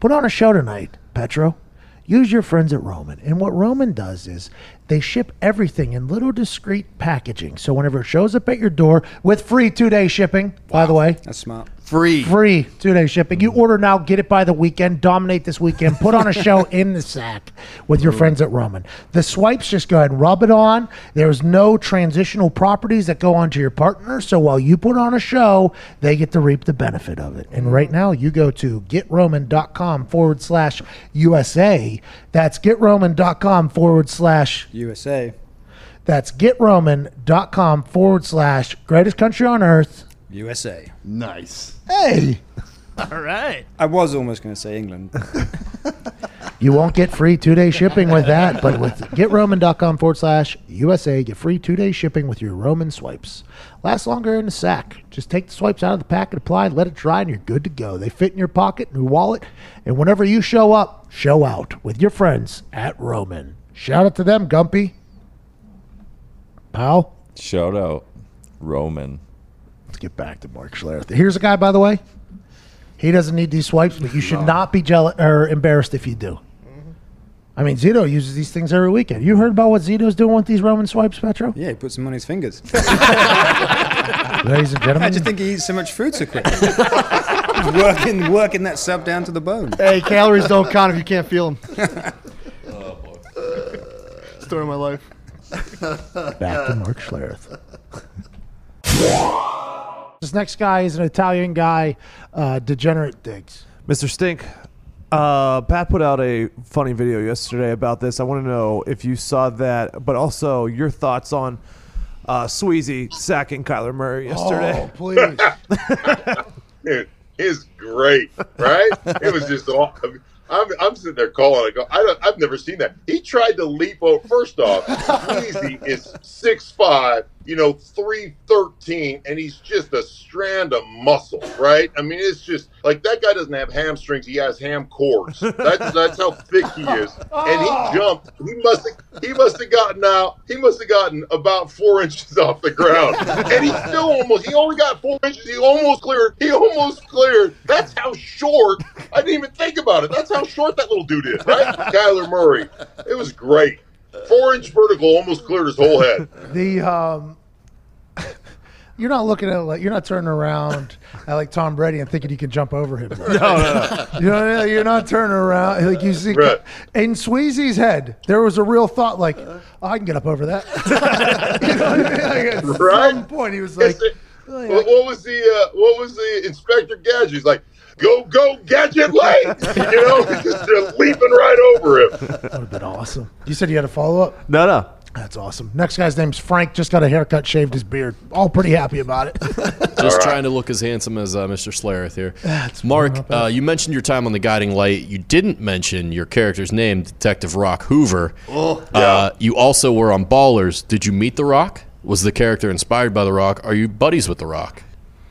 Put on a show tonight, Petro. Use your friends at Roman. And what Roman does is they ship everything in little discreet packaging. So whenever it shows up at your door with free two day shipping, by the way, That's smart. Free. free two day shipping. You order now, get it by the weekend, dominate this weekend, put on a show in the sack with your friends at Roman. The swipes just go ahead and rub it on. There's no transitional properties that go onto your partner. So while you put on a show, they get to reap the benefit of it. And right now, you go to getroman.com forward slash USA. That's getroman.com forward slash USA. that's getroman.com forward slash greatest country on earth. USA. Nice. Hey. All right. I was almost going to say England. You won't get free two day shipping with that, but with getroman.com forward slash USA, get free two day shipping with your Roman swipes. Last longer in the sack. Just take the swipes out of the packet, apply, let it dry, and you're good to go. They fit in your pocket, in your wallet, and whenever you show up, show out with your friends at Roman. Shout out to them, Gumpy. Pal, Shout out, Roman. Let's get back to Mark Schlereth. Here's a guy, by the way. He doesn't need these swipes, but you should not be jealous or embarrassed if you do. I mean, Zito uses these things every weekend. You heard about what Zito's doing with these Roman swipes, Petro? Yeah, he puts them on his fingers. Ladies and gentlemen. I gentlemen, just think he eats so much food so quick. Working, working that sub down to the bone. Hey, calories don't count if you can't feel them. Oh, boy. Story of my life. back to Mark Schlereth. this next guy is an Italian guy, uh, Degenerate Diggs. Mr. Stink, uh, Pat put out a funny video yesterday about this. I want to know if you saw that, but also your thoughts on uh, Sweezy sacking Kyler Murray yesterday. Oh, please. Dude, it's great, right? it was just all. I'm, I'm sitting there calling. I go, I don't, I've never seen that. He tried to leap over. First off, Sweezy is six five, you know, three thirteen, and he's just a strand of muscle, right? I mean, it's just like that guy doesn't have hamstrings; he has ham cores. That's that's how thick he is. And he jumped. He must have. He must have gotten out. He must have gotten about four inches off the ground, and he still almost. He only got four inches. He almost cleared. He almost cleared. That's how short. I didn't even think about it. That's how short that little dude is, right? Kyler Murray. It was great. Four inch vertical almost cleared his whole head. The um, you're not looking at like you're not turning around at like Tom Brady and thinking you can jump over him. No, no, no. You know, what I mean? you're not turning around like you see Right. in Sweezy's head. There was a real thought like, oh, I can get up over that. you know what I mean? Like, at Right. some point, he was like, It's the- what, what was the uh, what was the Inspector Gadget? He's like, "Go, go, Gadget Lane!" you know, he's just leaping right over him. that would have been awesome. You said you had a follow up. No, no. That's awesome. Next guy's name's Frank. Just got a haircut, shaved his beard. All pretty happy about it. Just trying to look as handsome as uh, Mr. Schlereth here. Mark, uh, you mentioned your time on the Guiding Light. You didn't mention your character's name, Detective Rock Hoover. Oh, Uh, you also were on Ballers. Did you meet The Rock? Was the character inspired by The Rock? Are you buddies with The Rock?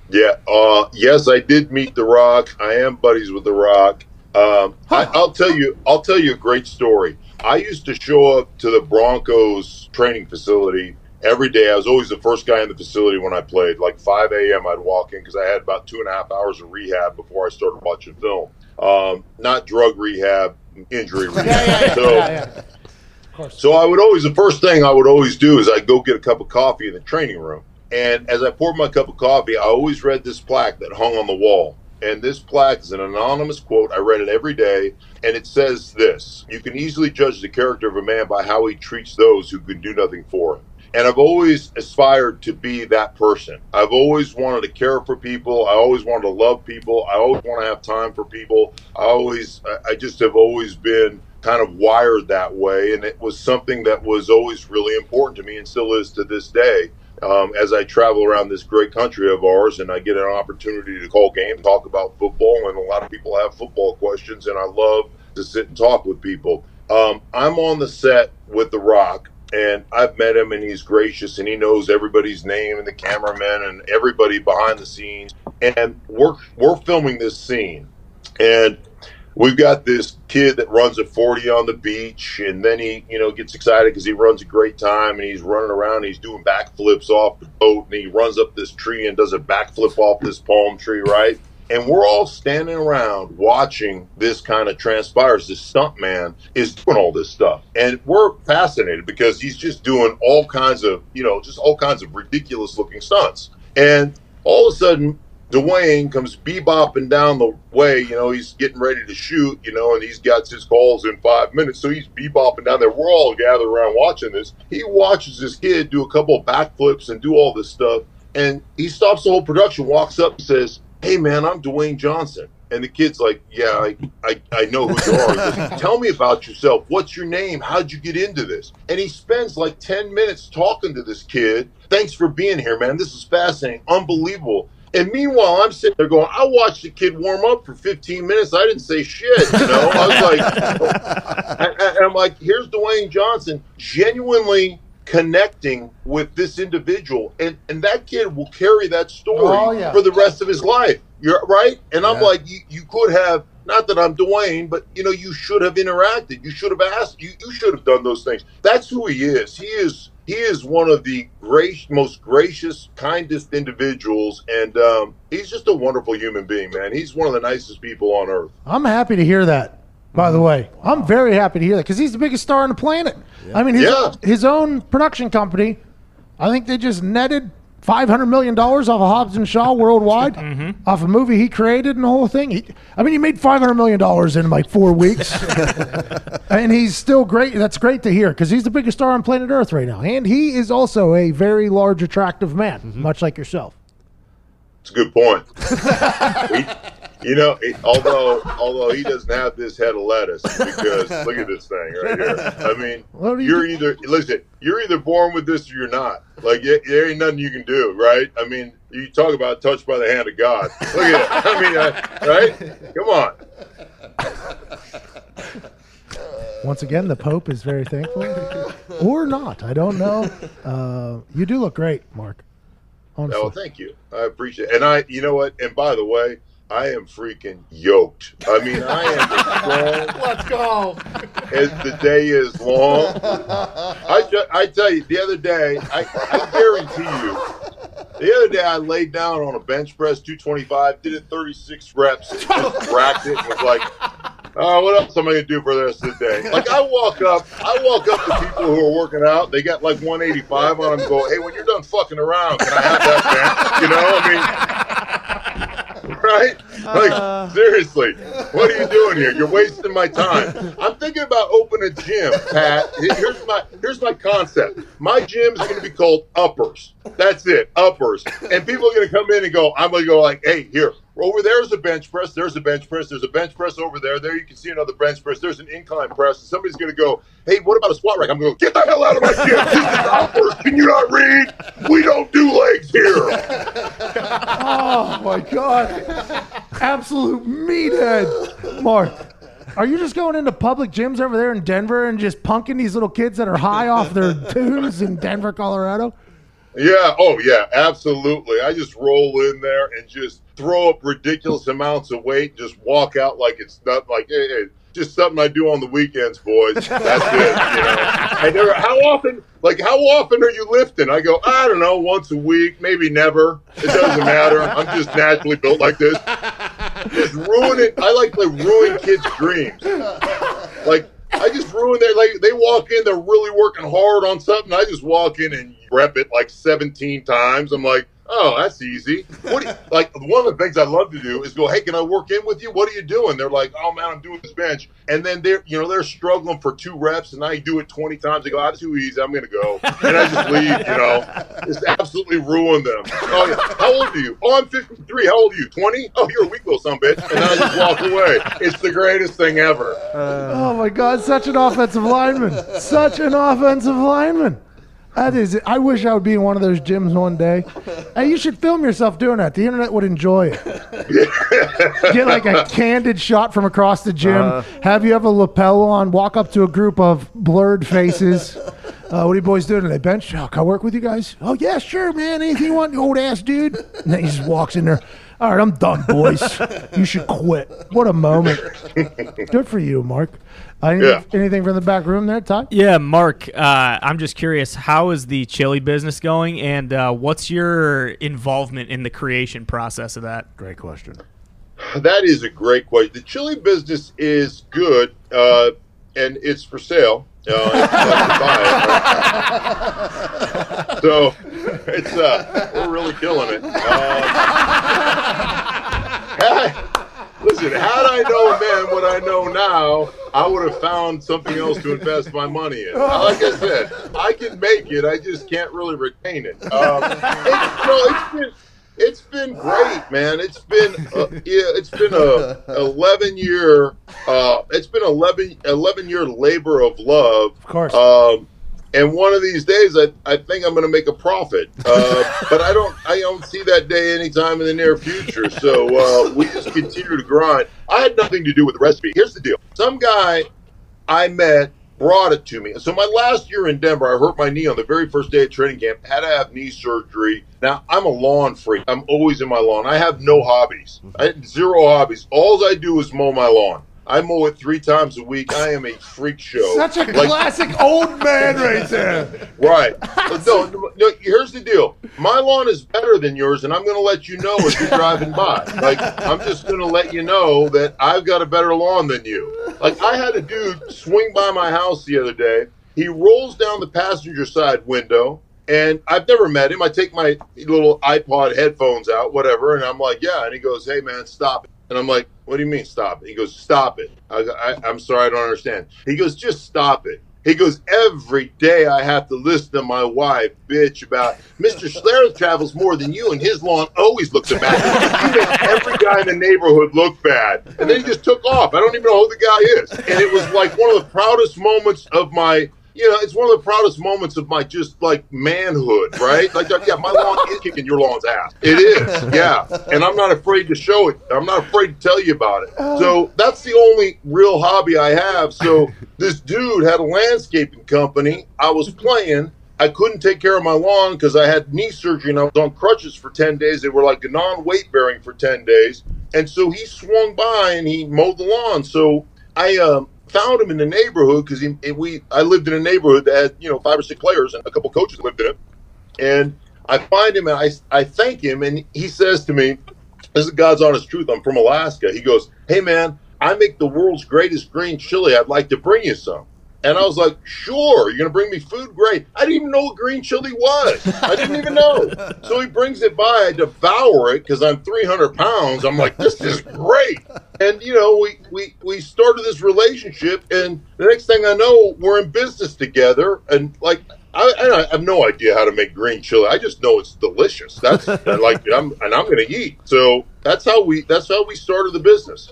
Yeah. Uh, yes, I did meet The Rock. I am buddies with The Rock. Um, I, I'll tell you. I'll tell you a great story. I used to show up to the Broncos training facility every day. I was always the first guy in the facility when I played. Like 5 a.m., I'd walk in because I had about two and a half hours of rehab before I started watching film. Um, not drug rehab, injury rehab. so, so I would always the first thing I would always do is I'd go get a cup of coffee in the training room. And as I poured my cup of coffee, I always read this plaque that hung on the wall. And this plaque is an anonymous quote. I read it every day. And it says this You can easily judge the character of a man by how he treats those who can do nothing for him. And I've always aspired to be that person. I've always wanted to care for people. I always wanted to love people. I always want to have time for people. I always, I- just have always been kind of wired that way, and it was something that was always really important to me and still is to this day. Um, as I travel around this great country of ours, and I get an opportunity to call game, talk about football, and a lot of people have football questions, and I love to sit and talk with people. Um, I'm on the set with The Rock, and I've met him, and he's gracious, and he knows everybody's name, and the cameraman, and everybody behind the scenes. And we're we're filming this scene, and we've got this kid that runs a 40 on the beach and then he you know gets excited because he runs a great time and he's running around he's doing backflips off the boat and he runs up this tree and does a backflip off this palm tree right? And we're all standing around watching this kind of transpires. This stunt man is doing all this stuff. And we're fascinated because he's just doing all kinds of you know just all kinds of ridiculous looking stunts. And all of a sudden Dwayne comes bebopping down the way, you know, he's getting ready to shoot, you know, and he's got his calls in five minutes. So he's bebopping down there. We're all gathered around watching this. He watches this kid do a couple of backflips and do all this stuff. And he stops the whole production, walks up and says, Hey, man, I'm Dwayne Johnson. And the kid's like, Yeah, I, I, I know who you are. Goes, Tell me about yourself. What's your name? How'd you get into this? And he spends like 10 minutes talking to this kid. Thanks for being here, man. This is fascinating. Unbelievable. And meanwhile, I'm sitting there going, I watched the kid warm up for 15 minutes. I didn't say shit. You know, I was like, and, and I'm like, here's Dwayne Johnson genuinely connecting with this individual. And, and that kid will carry that story Oh, yeah. for the rest of his life. You're right. And I'm like, you, you could have, not that I'm Dwayne, but you know, you should have interacted. You should have asked, you, you should have done those things. That's who he is. He is he is one of the great, most gracious, kindest individuals, and um, he's just a wonderful human being, man. He's one of the nicest people on earth. I'm happy to hear that. By the way, I'm very happy to hear that because he's the biggest star on the planet. I mean, his, Yeah. his own production company, I think they just netted five hundred million dollars off of Hobbs and Shaw worldwide, mm-hmm. off a movie he created and the whole thing. He, I mean, he made five hundred million dollars in like four weeks, and he's still great. That's great to hear because he's the biggest star on planet Earth right now, and he is also a very large, attractive man, mm-hmm. much like yourself. It's a good point. He- you know, he- although although he doesn't have this head of lettuce, because look at this thing right here. I mean, you you're do? either listen, you're either born with this or you're not. Like it, there ain't nothing you can do, right? I mean, you talk about touched by the hand of God. Look at it. I mean, uh, right? Come on. Once again, the Pope is very thankful, or not. I don't know. Uh, you do look great, Mark. Honestly. Oh, thank you. I appreciate it. And I, you know what? And by the way, I am freaking yoked. I mean, I am strong Let's go. as the day is long. I, I tell you, the other day, I, I guarantee you, the other day I laid down on a bench press 225, did it 36 reps, and just racked it, and was like, oh, what else am I going to do for the rest of the day? Like, I walk up, I walk up to people who are working out, they got like 185 on them, go, hey, when you're done fucking around, can I have that bench? You know, I mean, right? Like, uh. seriously, what are you doing here? You're wasting my time. I'm thinking about opening a gym, Pat. Here's my here's my concept. My gym is going to be called Uppers. That's it, Uppers. And people are going to come in and go. I'm going to go like, hey, here. Over there's a bench press. There's a bench press. There's a bench press over there. There you can see another bench press. There's an incline press. And somebody's going to go, hey, what about a squat rack? I'm going to go, get the hell out of my gym. This is Uppers. Can you not read? We don't do legs here. Oh my god! Absolute meathead, Mark. Are you just going into public gyms over there in Denver and just punking these little kids that are high off their tunes in Denver, Colorado? Yeah. Oh, yeah. Absolutely. I just roll in there and just throw up ridiculous amounts of weight. and Just walk out like it's not like hey, hey, just something I do on the weekends, boys. That's it. You know. I never. How often? Like how often are you lifting? I go. I don't know. Once a week, maybe never. It doesn't matter. I'm just naturally built like this. Just ruin it. I like to ruin kids' dreams. Like I just ruin their like they walk in, they're really working hard on something. I just walk in and rep it like 17 times. I'm like, Oh, that's easy. What do you, like one of the things I love to do is go, hey, can I work in with you? What are you doing? They're like, oh man, I'm doing this bench, and then they're you know they're struggling for two reps, and I do it twenty times. They go, ah, that's too easy. I'm gonna go, and I just leave. You know, just absolutely ruin them. Oh, yeah. how old are you? Oh, I'm 53. How old are you? 20? Oh, you're a weak little son of a bitch, and then I just walk away. It's the greatest thing ever. Oh my God, such an offensive lineman. Such an offensive lineman. That is, I wish I would be in one of those gyms one day. Hey, you should film yourself doing that. The internet would enjoy it. Get like a candid shot from across the gym. have you have a lapel on? Walk up to a group of blurred faces. Uh, what are you boys doing today? Bench? Oh, can I work with you guys? Oh yeah, sure, man. Anything you want, you old ass dude? And then he just walks in there. All right, I'm done, boys. You should quit. What a moment. Good for you, Mark. Uh, any- Yeah. Anything from the back room there, Todd? Yeah, Mark, uh, I'm just curious, how is the chili business going, and uh, what's your involvement in the creation process of that? Great question. That is a great question. The chili business is good, uh, and it's for sale. Uh, if to buy it. so it's uh, we're really killing it. Um, listen, had I known then what I know now, I would have found something else to invest my money in. Like I said, I can make it. I just can't really retain it. Um, it no, it's been it's been great, man. It's been uh, yeah, it's been a 11 year uh, it's been 11, 11 year labor of love. Of course. Um, and one of these days, I, I think I'm going to make a profit, uh, but I don't I don't see that day anytime in the near future. So uh, we just continue to grind. I had nothing to do with the recipe. Here's the deal: some guy I met brought it to me. So my last year in Denver, I hurt my knee on the very first day of training camp. Had to have knee surgery. Now I'm a lawn freak. I'm always in my lawn. I have no hobbies. I zero hobbies. All I do is mow my lawn. I mow it three times a week. I am a freak show. Such a Like- classic old man right there. Right. But no, no, here's the deal. My lawn is better than yours, and I'm going to let you know as you're driving by. Like, I'm just going to let you know that I've got a better lawn than you. Like, I had a dude swing by my house the other day. He rolls down the passenger side window, and I've never met him. I take my little iPod headphones out, whatever, and I'm like, yeah. And he goes, hey, man, stop it. And I'm like, what do you mean stop it? He goes, stop it. I, I, I'm sorry, I don't understand. He goes, just stop it. He goes, every day I have to listen to my wife bitch about Mr. Schler travels more than you, and his lawn always looks bad. You make every guy in the neighborhood look bad. And then he just took off. I don't even know who the guy is. And it was like one of the proudest moments of my you know, it's one of the proudest moments of my just like manhood, right? Like, yeah, my lawn is kicking your lawn's ass. It is, yeah. And I'm not afraid to show it. I'm not afraid to tell you about it. So that's the only real hobby I have. So this dude had a landscaping company. I was playing. I couldn't take care of my lawn because I had knee surgery and I was on crutches for 10 days. They were like non weight bearing for 10 days. And so he swung by and he mowed the lawn. So I um, found him in the neighborhood because he we I lived in a neighborhood that had you know five or six players and a couple coaches lived in it. And I find him and I I thank him and he says to me, "This is God's honest truth. I'm from Alaska." He goes, "Hey man, I make the world's greatest green chili. I'd like to bring you some." And I was like, sure, you're going to bring me food? Great. I didn't even know what green chili was. I didn't even know. So he brings it by. I devour it because I'm 300 pounds. I'm like, this is great. And, you know, we, we, we started this relationship. And the next thing I know, we're in business together. And, like, I, I have no idea how to make green chili. I just know it's delicious. That's like, I'm, and I'm going to eat. So that's how we, that's how we started the business.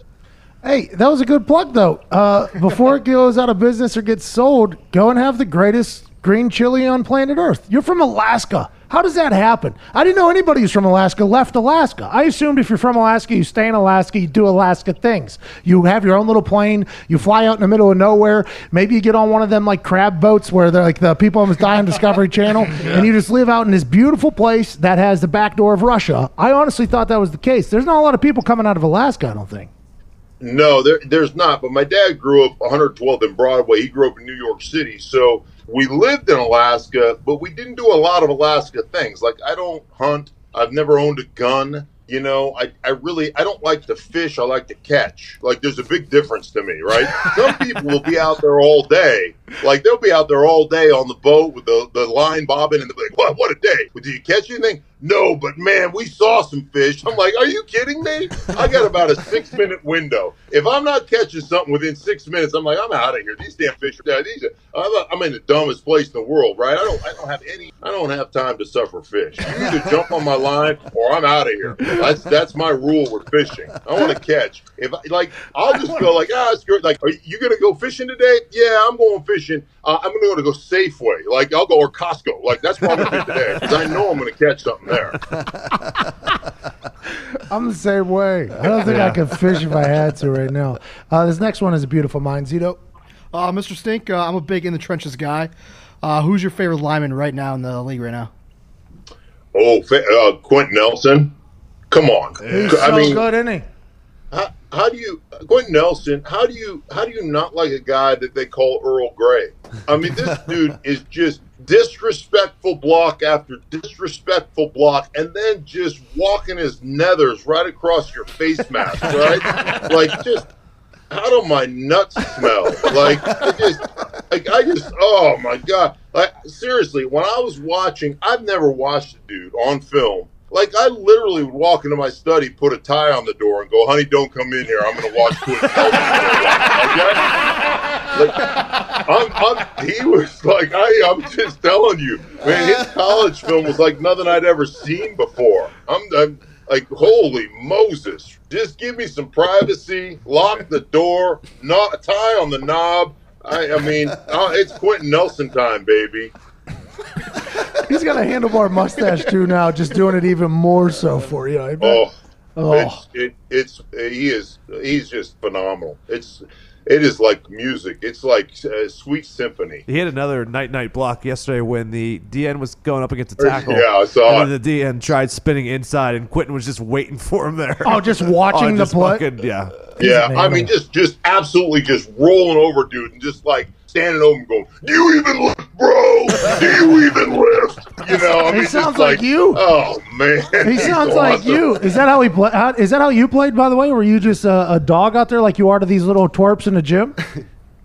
Hey, that was a good plug, though. Uh, before it goes out of business or gets sold, go and have the greatest green chili on planet Earth. You're from Alaska. How does that happen? I didn't know anybody who's from Alaska left Alaska. I assumed if you're from Alaska, you stay in Alaska, you do Alaska things. You have your own little plane, you fly out in the middle of nowhere. Maybe you get on one of them like crab boats where they're like the people almost die on Discovery Channel, and you just live out in this beautiful place that has the back door of Russia. I honestly thought that was the case. There's not a lot of people coming out of Alaska, I don't think. No, there, there's not. But my dad grew up 112th in Broadway. He grew up in New York City. So we lived in Alaska, but we didn't do a lot of Alaska things. Like, I don't hunt. I've never owned a gun. You know, I, I really, I don't like to fish. I like to catch. Like, there's a big difference to me, right? Some people will be out there all day Like they'll be out there all day on the boat with the, the line bobbing and they'll be like, What what a day. Did you catch anything? No, but man, we saw some fish. I'm like, Are you kidding me? I got about a six minute window. If I'm not catching something within six minutes, I'm like, I'm out of here. These damn fish are these are, I'm, I'm in the dumbest place in the world, right? I don't I don't have any I don't have time to suffer fish. You either jump on my line or I'm out of here. That's that's my rule with fishing. I want to catch. If I, like I'll just go like, ah, screw it. Like, are you gonna go fishing today? Yeah, I'm going fishing. Uh, I'm gonna go to go Safeway. Like I'll go or Costco. Like that's what I'm gonna do today because I know I'm gonna catch something there. I'm the same way. I don't think I could fish if I had to right now. Uh, this next one is a beautiful mind, Zito. Uh, Mr. Stink, uh, I'm a big in the trenches guy. Uh, who's your favorite lineman right now in the league right now? Oh, fa- uh, Quenton Nelson. Come on. He's I so mean, good, isn't he? How, do you Quenton Nelson? How do you how do you not like a guy that they call Earl Grey? I mean, this dude is just disrespectful block after disrespectful block, and then just walking his nethers right across your face mask, right? like just how do my nuts smell? Like I just, like I just, oh my god! Like seriously, when I was watching, I've never watched a dude on film. Like I literally would walk into my study, put a tie on the door, and go, "Honey, don't come in here. I'm going to watch Quenton Nelson." Okay? Like, I'm, I'm, he was like, I, I'm just telling you, man. His college film was like nothing I'd ever seen before. I'm, I'm like, holy Moses! Just give me some privacy. Lock the door. Not tie on the knob. I, I mean, uh, it's Quenton Nelson time, baby. He's got a handlebar mustache too now, just doing it even more so for you. I bet. Oh, Oh. it's it, it's he is he's just phenomenal. It's it is like music. It's like a sweet symphony. He had another night night block yesterday when the DN was going up against the tackle. Yeah, I saw and then the DN tried spinning inside, and Quenton was just waiting for him there. Oh, just watching Oh, the just play? fucking- yeah. Yeah, I mean, just just absolutely just rolling over, dude, and just like standing over and going, "Do you even lift, bro? Do you even lift?" You know, I He mean, just sounds like you. Oh man, He he's sounds like you. Is that how he play? How, is that how you played? By the way, were you just a, a dog out there like you are to these little twerps in the gym?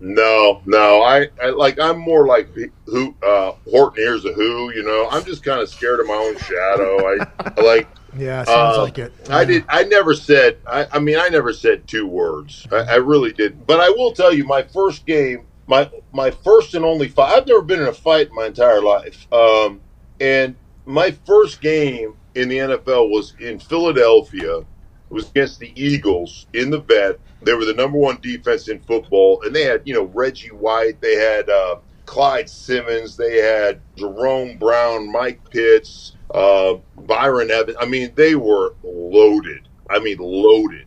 No, no, I, I like I'm more like who uh, Horton hears a who. You know, I'm just kind of scared of my own shadow. I, I like. Yeah, sounds Uh, like it. I did. I never said. I, I mean, I never said two words. I, I really didn't. But I will tell you, my first game, my my first and only fight. I've never been in a fight in my entire life. Um, and my first game in the NFL was in Philadelphia. It was against the Eagles in the vet. They were the number one defense in football, and they had you know Reggie White. They had uh, Clyde Simmons. They had Jerome Brown, Mike Pitts, uh, Byron Evans. I mean, they were loaded. I mean, loaded.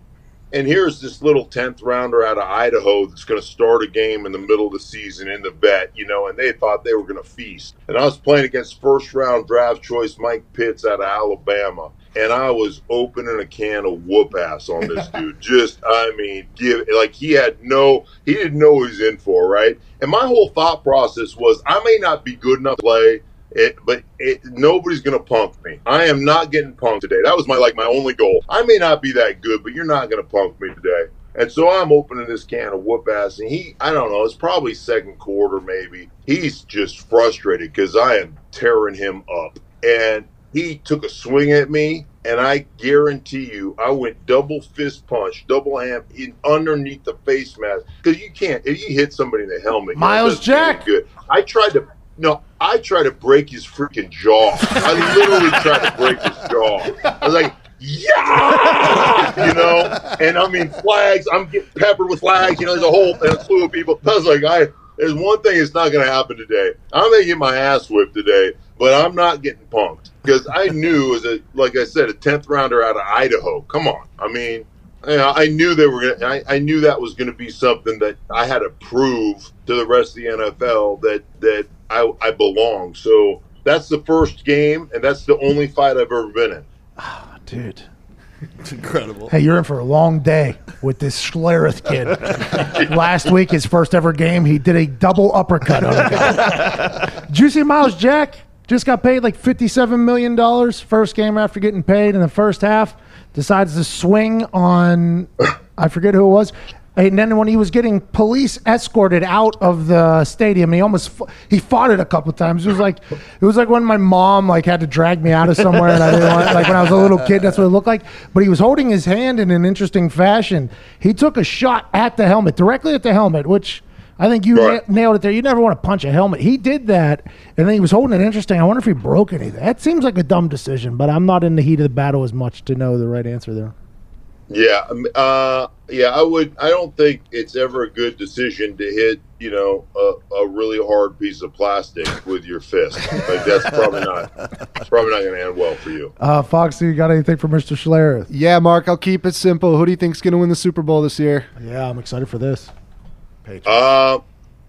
And here's this little 10th rounder out of Idaho that's going to start a game in the middle of the season in the vet, you know, and they thought they were going to feast. And I was playing against first round draft choice Mike Pitts out of Alabama. And I was opening a can of whoop ass on this dude. Just, I mean, give like he had no, he didn't know what he was in for, right? And my whole thought process was, I may not be good enough to play, it, but it, nobody's gonna punk me. I am not getting punked today. That was my like my only goal. I may not be that good, but you're not gonna punk me today. And so I'm opening this can of whoop ass, and he, I don't know, it's probably second quarter maybe. He's just frustrated because I am tearing him up, and he took a swing at me, and I guarantee you, I went double fist punch, double hand in underneath the face mask because you can't if you hit somebody in the helmet. you know, it Myles Jack. good. I tried to. No, I tried to break his freaking jaw. I literally tried to break his jaw. I was like, yeah, you know. And I mean, flags. I'm getting peppered with flags. You know, there's a whole slew of people. I was like, I. There's one thing that's not going to happen today. I'm going to get my ass whipped today, but I'm not getting punked because I knew as a like I said, a tenth rounder out of Idaho. Come on, I mean. You know, I knew they were gonna. I, I knew that was going to be something that I had to prove to the rest of the NFL that that I, I belong. So that's the first game, and that's the only fight I've ever been in. Ah, dude. It's incredible. Hey, you're in for a long day with this Schlereth kid. Last week, his first ever game, he did a double uppercut on a. Did you see Myles Jack? Just got paid like $57 million first game after getting paid in the first half. Decides to swing on, I forget who it was. And then when he was getting police escorted out of the stadium, he almost he fought it a couple times. It was like it was like when my mom like had to drag me out of somewhere, and I didn't want like when I was a little kid. That's what it looked like. But he was holding his hand in an interesting fashion. He took a shot at the helmet, directly at the helmet, which I think you Right. na- nailed it there. You never want to punch a helmet. He did that, and then he was holding it interesting. I wonder if he broke anything. That seems like a dumb decision, but I'm not in the heat of the battle as much to know the right answer there. Yeah, um, uh, yeah, I would. I don't think it's ever a good decision to hit, you know, a, a really hard piece of plastic with your fist. Like that's probably not. It's probably not going to end well for you. Uh, Foxy, you got anything for Mr. Schlereth? Yeah, Mark, I'll keep it simple. Who do you think's going to win the Super Bowl this year? Yeah, I'm excited for this. Uh,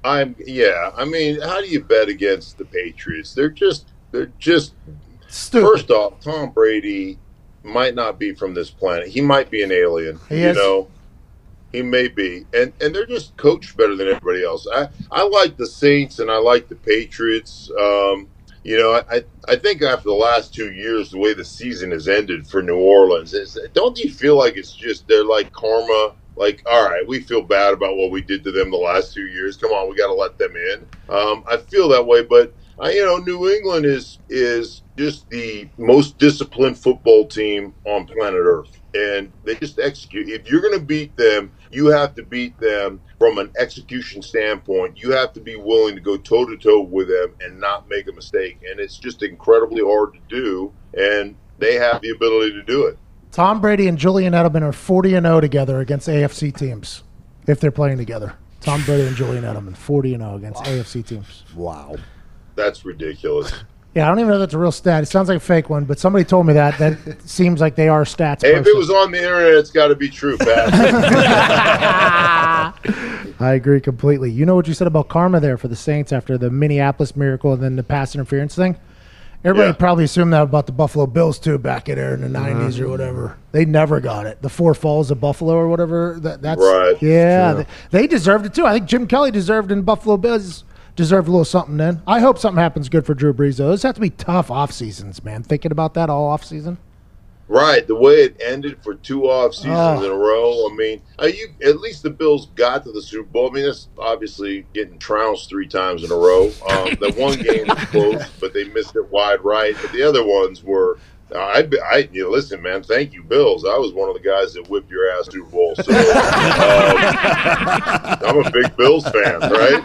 I'm. Yeah, I mean, how do you bet against the Patriots? They're just. They're just. Stupid. First off, Tom Brady might not be from this planet. He might be an alien. He you is. know, he may be, and and they're just coached better than everybody else. I I like the Saints and I like the Patriots. Um, you know, I I- I think after the last two years, the way the season has ended for New Orleans is. Don't you feel like it's just they're like karma? Like, all right, we feel bad about what we did to them the last two years. Come on, we got to let them in. Um, I feel that way, but uh, you know, New England is is just the most disciplined football team on planet Earth, and they just execute. If you're going to beat them, you have to beat them from an execution standpoint. You have to be willing to go toe to toe with them and not make a mistake, and it's just incredibly hard to do. And they have the ability to do it. Tom Brady and Julian Edelman are 40 and 0 together against AFC teams if they're playing together. Tom Brady and Julian Edelman, 40 and 0 against AFC teams. Wow. That's ridiculous. Yeah, I don't even know if that's a real stat. It sounds like a fake one, but somebody told me that. That seems like they are stats. Hey, if it was on the internet, it's got to be true, Pat. I agree completely. You know what you said about karma there for the Saints after the Minneapolis miracle and then the pass interference thing? Everybody Yeah. probably assumed that about the Buffalo Bills too back in there in the mm-hmm. 90s or whatever. They never got it. The Four Falls of Buffalo or whatever. That, that's Right. Yeah, they, they deserved it too. I think Jim Kelly deserved it and Buffalo Bills deserved a little something then. I hope something happens good for Drew Brees though. Those have to be tough off seasons, man. Thinking about that all off season. Right, the way it ended for two off seasons Oh. in a row. I mean, uh, you at least the Bills got to the Super Bowl. I mean, that's obviously getting trounced three times in a row. Um, the one game was close, but they missed it wide right. But the other ones were. Uh, I, I, you know, listen, man. Thank you, Bills. I was one of the guys that whipped your ass Super Bowl. So um, I'm a big Bills fan, right?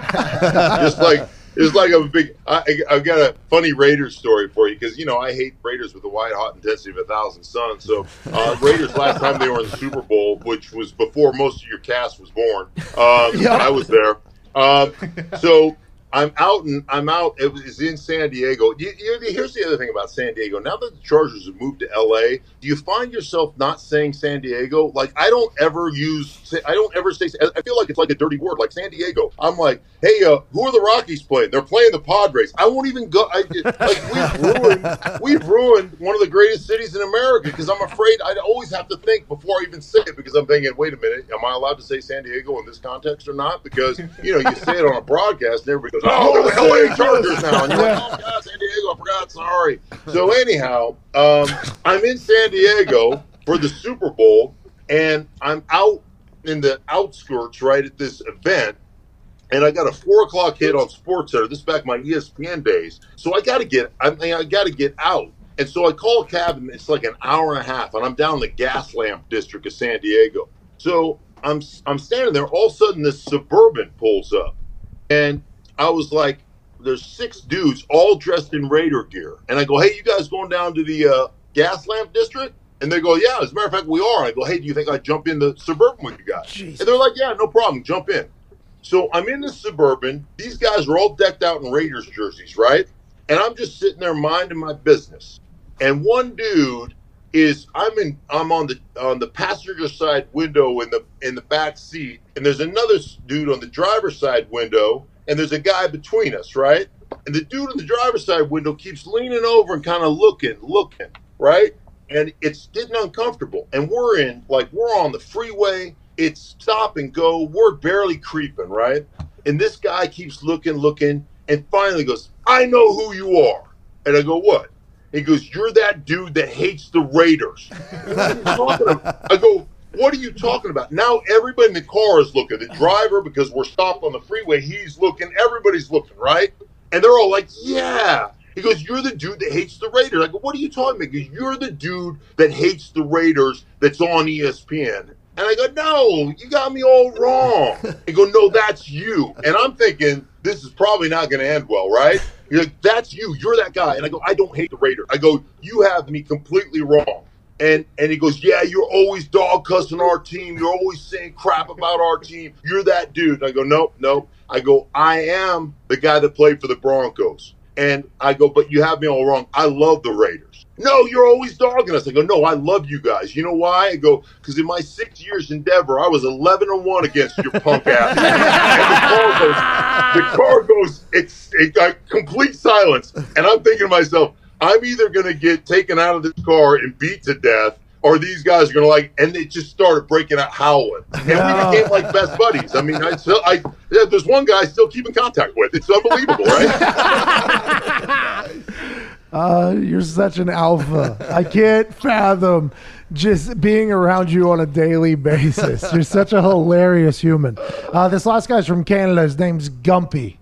Just like it's like a big. I, I- I've got a funny Raiders story for you because you know I hate Raiders with the white hot intensity of a thousand suns. So uh, Raiders last time they were in the Super Bowl, which was before most of your cast was born. Um, I was there. Um, so I'm out and I'm out. It was in San Diego. You, you, here's the other thing about San Diego. Now that the Chargers have moved to LA, do you find yourself not saying San Diego? Like I don't ever use. I don't ever say. I feel like it's like a dirty word, like San Diego. I'm like, hey, uh, who are the Rockies playing? They're playing the Padres. I won't even go. I, like we've ruined. We've ruined one of the greatest cities in America because I'm afraid I'd always have to think before I even say it because I'm thinking, wait a minute, am I allowed to say San Diego in this context or not? Because you know you say it on a broadcast and everybody goes, oh, they're the LA Chargers now, and you're like, oh God, San Diego, I forgot, sorry. So anyhow, um, I'm in San Diego for the Super Bowl, and I'm out in the outskirts right at this event and I got a four o'clock hit on Sports Center. This is back in my ESPN days. So I got to get, I mean, I got to get out. And so I call a cab, and it's like an hour and a half, and I'm down in the gas lamp district of San Diego. So I'm I'm standing there. All of a sudden, this suburban pulls up, and I was like, "There's six dudes all dressed in Raider gear." And I go, "Hey, you guys going down to the uh, gas lamp district?" And they go, "Yeah." As a matter of fact, we are. I go, "Hey, do you think I'd jump in the suburban with you guys?" And they're like, "Yeah, no problem. Jump in." So I'm in the suburban. These guys are all decked out in Raiders jerseys, right? And I'm just sitting there minding my business. And one dude is I'm in I'm on the on the passenger side window in the in the back seat, and there's another dude on the driver's side window, and there's a guy between us, right? And the dude on the driver's side window keeps leaning over and kind of looking, looking, right? And it's getting uncomfortable. And we're in like we're on the freeway. It's stop and go. We're barely creeping, right? And this guy keeps looking, looking, and finally goes, "I know who you are." And I go, "What?" He goes, "You're that dude that hates the Raiders." I'm talking to him. I go, what are you talking about? Now everybody in the car is looking. The driver, because we're stopped on the freeway, he's looking. Everybody's looking, right? And they're all like, yeah. He goes, You're the dude that hates the Raiders. I go, What are you talking about? He goes, You're the dude that hates the Raiders that's on ESPN. And I go, No, you got me all wrong. He go, No, that's you. And I'm thinking, This is probably not going to end well, right? He's like, That's you. You're that guy. And I go, I don't hate the Raiders. I go, You have me completely wrong. And and he goes, Yeah, you're always dog cussing our team. You're always saying crap about our team. You're that dude. And I go, Nope, nope. I go, I am the guy that played for the Broncos. And I go, But you have me all wrong. I love the Raiders. No, you're always dogging us. I go, No, I love you guys. You know why? I go, Because in my six years in Denver, I was 11 and 1 against your punk ass. the car goes, the car goes, it's it got complete silence. And I'm thinking to myself, I'm either going to get taken out of this car and beat to death, or these guys are going to like, and they just started breaking out howling. And we became like best buddies. I mean, I still, I, yeah, there's one guy I still keep in contact with. It's unbelievable, right? Uh, you're such an alpha. I can't fathom just being around you on a daily basis. You're such a hilarious human. Uh, this last guy's from Canada. His name's Gumpy.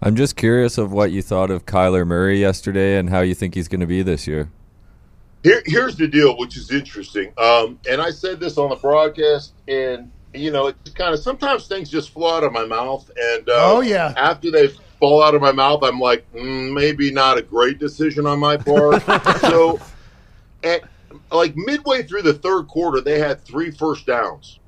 I'm just curious of what you thought of Kyler Murray yesterday and how you think he's going to be this year. Here, here's the deal, which is interesting. Um, and I said this on the broadcast, and you know, it's kind of sometimes things just flow out of my mouth, and uh, Oh, yeah. after they fall out of my mouth, I'm like, mm, maybe not a great decision on my part. so, at like midway through the third quarter, they had three first downs.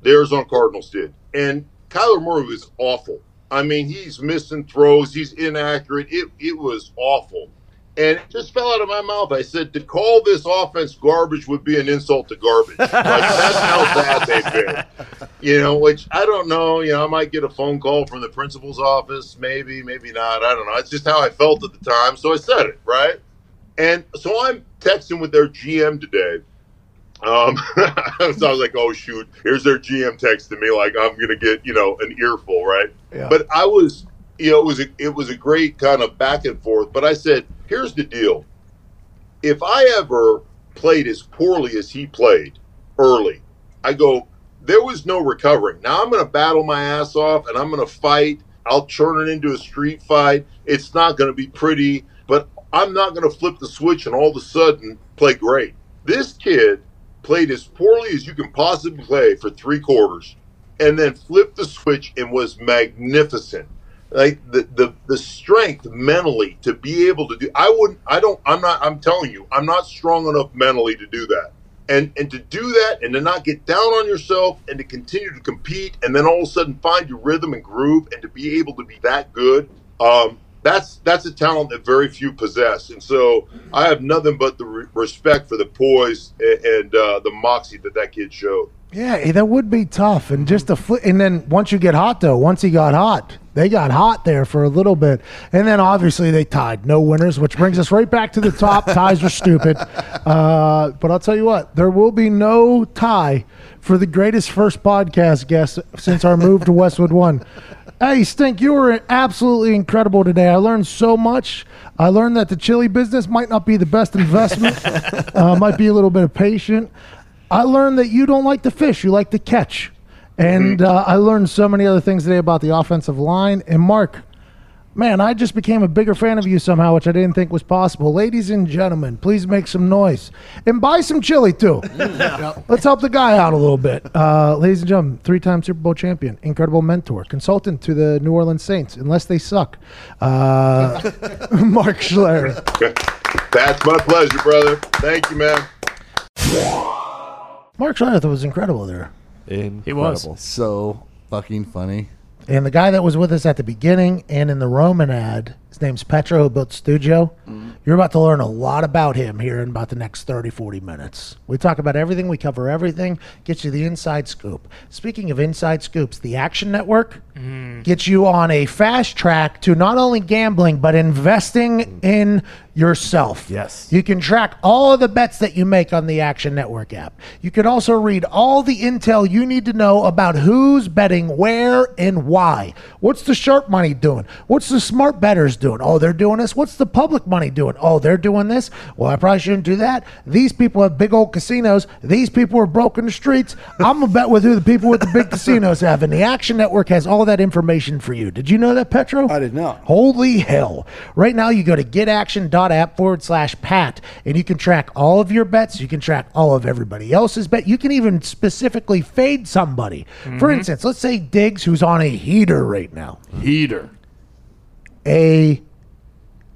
The Arizona Cardinals did, and Kyler Murray was awful. I mean, he's missing throws, he's inaccurate. It it was awful. And it just fell out of my mouth. I said to call this offense garbage would be an insult to garbage. Like that's how bad they've been. You know, which I don't know. You know, I might get a phone call from the principal's office, maybe, maybe not. I don't know. It's just how I felt at the time, so I said it right. And so I'm texting with their GM today. Um, so I was like, "Oh shoot, here's their GM texting me like I'm gonna get you know an earful, right?" Yeah. But I was, you know, it was a, it was a great kind of back and forth. But I said, "Here's the deal: if I ever played as poorly as he played early, I go, there was no recovering. Now I'm going to battle my ass off and I'm going to fight. I'll turn it into a street fight. It's not going to be pretty, but I'm not going to flip the switch and all of a sudden play great. This kid played as poorly as you can possibly play for three quarters and then flipped the switch and was magnificent. Like the, the the strength mentally to be able to do I wouldn't I don't I'm not I'm telling you, I'm not strong enough mentally to do that. And and to do that and to not get down on yourself and to continue to compete and then all of a sudden find your rhythm and groove and to be able to be that good um that's that's a talent that very few possess. And so i have nothing but the re- respect for the poise and, and uh, the moxie that that kid showed. Yeah, eh, that would be tough. And just a fl- and then once you get hot though, once he got hot, they got hot there for a little bit, and then obviously they tied, no winners, which brings us right back to the top. Ties are stupid, uh, but I'll tell you what, there will be no tie for the greatest first podcast guest since our move to Westwood One. Hey, Stink, you were absolutely incredible today. I learned so much. I learned that the chili business might not be the best investment. uh, might be a little bit of patient. I learned that you don't like to fish; you like to catch. And uh, I learned so many other things today about the offensive line. And Mark, man, I just became a bigger fan of you somehow, which I didn't think was possible. Ladies and gentlemen, please make some noise and buy some chili too. Let's help the guy out a little bit. Uh, ladies and gentlemen, three-time Super Bowl champion, incredible mentor, consultant to the New Orleans Saints, unless they suck. Uh, Mark Schler. that's my pleasure brother thank you man Mark Schler that was incredible there. He was. So fucking funny. And the guy that was with us at the beginning and in the Roman ad, his name's Petro, who built Studio. You're about to learn a lot about him here in about the next 30, 40 minutes. We talk about everything, we cover everything, get you the inside scoop. Speaking of inside scoops, the Action Network mm-hmm. gets you on a fast track to not only gambling, but investing in yourself. Yes. You can track all of the bets that you make on the Action Network app. You can also read all the intel you need to know about who's betting where and why. What's the sharp money doing? What's the smart betters doing? Oh, they're doing this. What's the public money doing? Oh, they're doing this. Well, I probably shouldn't do that. These people have big old casinos. These people are broke in the streets. I'm gonna bet with who the people with the big casinos have. And the Action Network has all that information for you. Did you know that, Petro? I did not. Holy hell. Right now, you go to getaction.app forward slash Pat, and you can track all of your bets. You can track all of everybody else's bet. You can even specifically fade somebody. For mm-hmm. instance, let's say Diggs, who's on a heater right now. Heater. A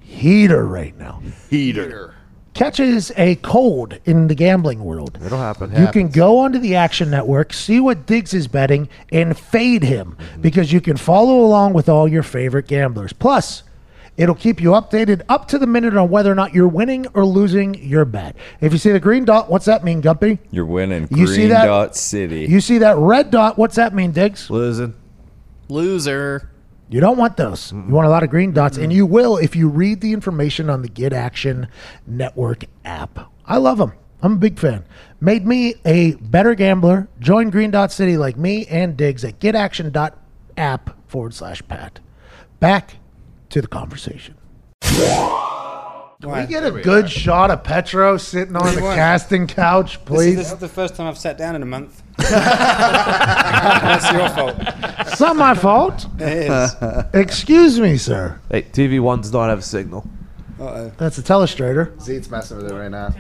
heater right now. Heater. Catches a cold in the gambling world. It'll happen. You can go onto the Action Network, see what Diggs is betting, and fade him mm-hmm. because you can follow along with all your favorite gamblers. Plus, it'll keep you updated up to the minute on whether or not you're winning or losing your bet. If you see the green dot, what's that mean, Gumpy? You're winning. You Green see that? Dot City. You see that red dot, what's that mean, Diggs? Losing. Loser. You don't want those. You want a lot of green dots, and you will if you read the information on the Get Action Network app. I love them. I'm a big fan. Made me a better gambler. Join Green Dot City like me and Diggs at getaction.app forward slash Pat. Back to the conversation. Can we get a good shot of Petro sitting on the casting couch, This is, please? this is the first time I've sat down in a month. That's your fault. It's not my fault. It is. Excuse me, sir. Hey, TV one does not have a signal. Uh-oh. That's a telestrator. Zeet's messing with it right now.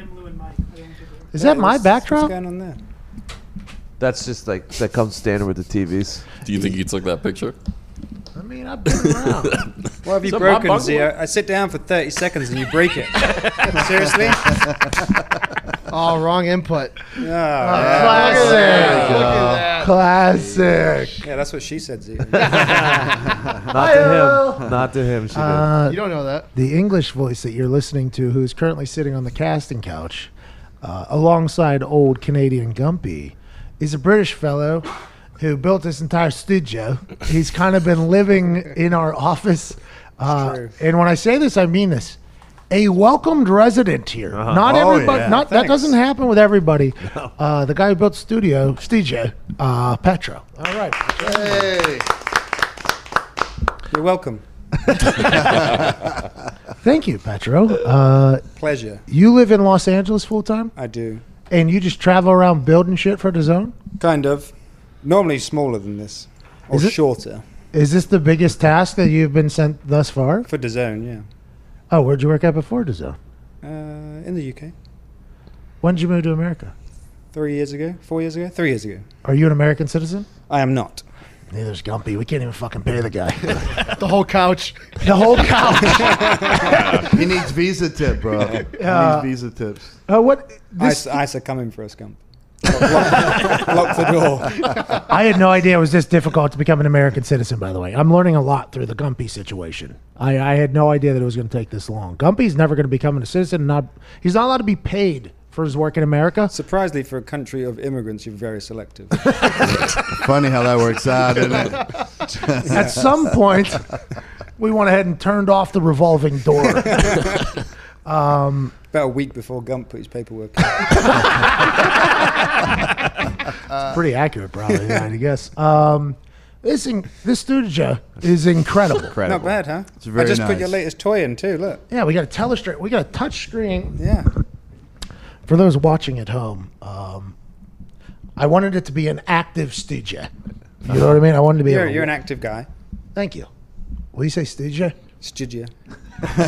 Is that my What's- backdrop? What's going on there? That's just like that comes standard with the TVs. Do you think he took that picture? I mean, I've been around. What have you Is that broken, my Z? I I sit down for 30 seconds and you break it. Seriously? Oh, wrong input. Oh, Classic. Classic. Yeah, that's what she said, Z. Not to him. Not to him. She did. Uh, You don't know that. the English voice that you're listening to, who is currently sitting on the casting couch uh, alongside old Canadian Gumpy, is a British fellow who built this entire studio. He's kind of been living in our office. Uh, and when I say this, I mean this. A welcomed resident here. Not Oh, everybody. yeah. Not that doesn't happen with everybody. Uh, the guy who built the studio, studio, uh, Petro. All right. Hey. You're welcome. Thank you, Petro. Uh, Pleasure. you live in Los Angeles full time? I do. And you just travel around building shit for the zone? Kind of. Normally smaller than this. Or Is it- shorter. Is this the biggest task that you've been sent thus far? For the zone, yeah. Oh, where'd you work at before the? Uh, in the UK. When did you move to America? Three years ago? Four years ago? Three years ago. Are you an American citizen? I am not. Neither's Gumpy. We can't even fucking pay the guy. The whole couch. the whole couch. He needs visa tip, bro. Uh, he needs visa tips. Uh, what? This, ICE, ICE are coming for us, Gump. Lock, lock- lock the door. I had no idea it was this difficult to become an American citizen. By the way, I'm learning a lot through the Gumpy situation. I, I had no idea that it was going to take this long. Gumpy's never going to become a citizen. Not he's not allowed to be paid for his work in America. Surprisingly, for a country of immigrants, you're very selective. Funny how that works out, isn't it? At some point, we went ahead and turned off the revolving door. About a week before Gump put his paperwork in. Pretty accurate, probably. yeah, I guess. Um, this in, this studio is incredible. Not bad, huh? It's very I just put nice. your latest toy in, too. Look. Yeah, we got a telestrator. We got a touch screen. Yeah. For those watching at home, um, I wanted it to be an active studio. You know what I mean? I wanted to be. You're, able you're an active guy. Thank you. Will you say studio? Studio.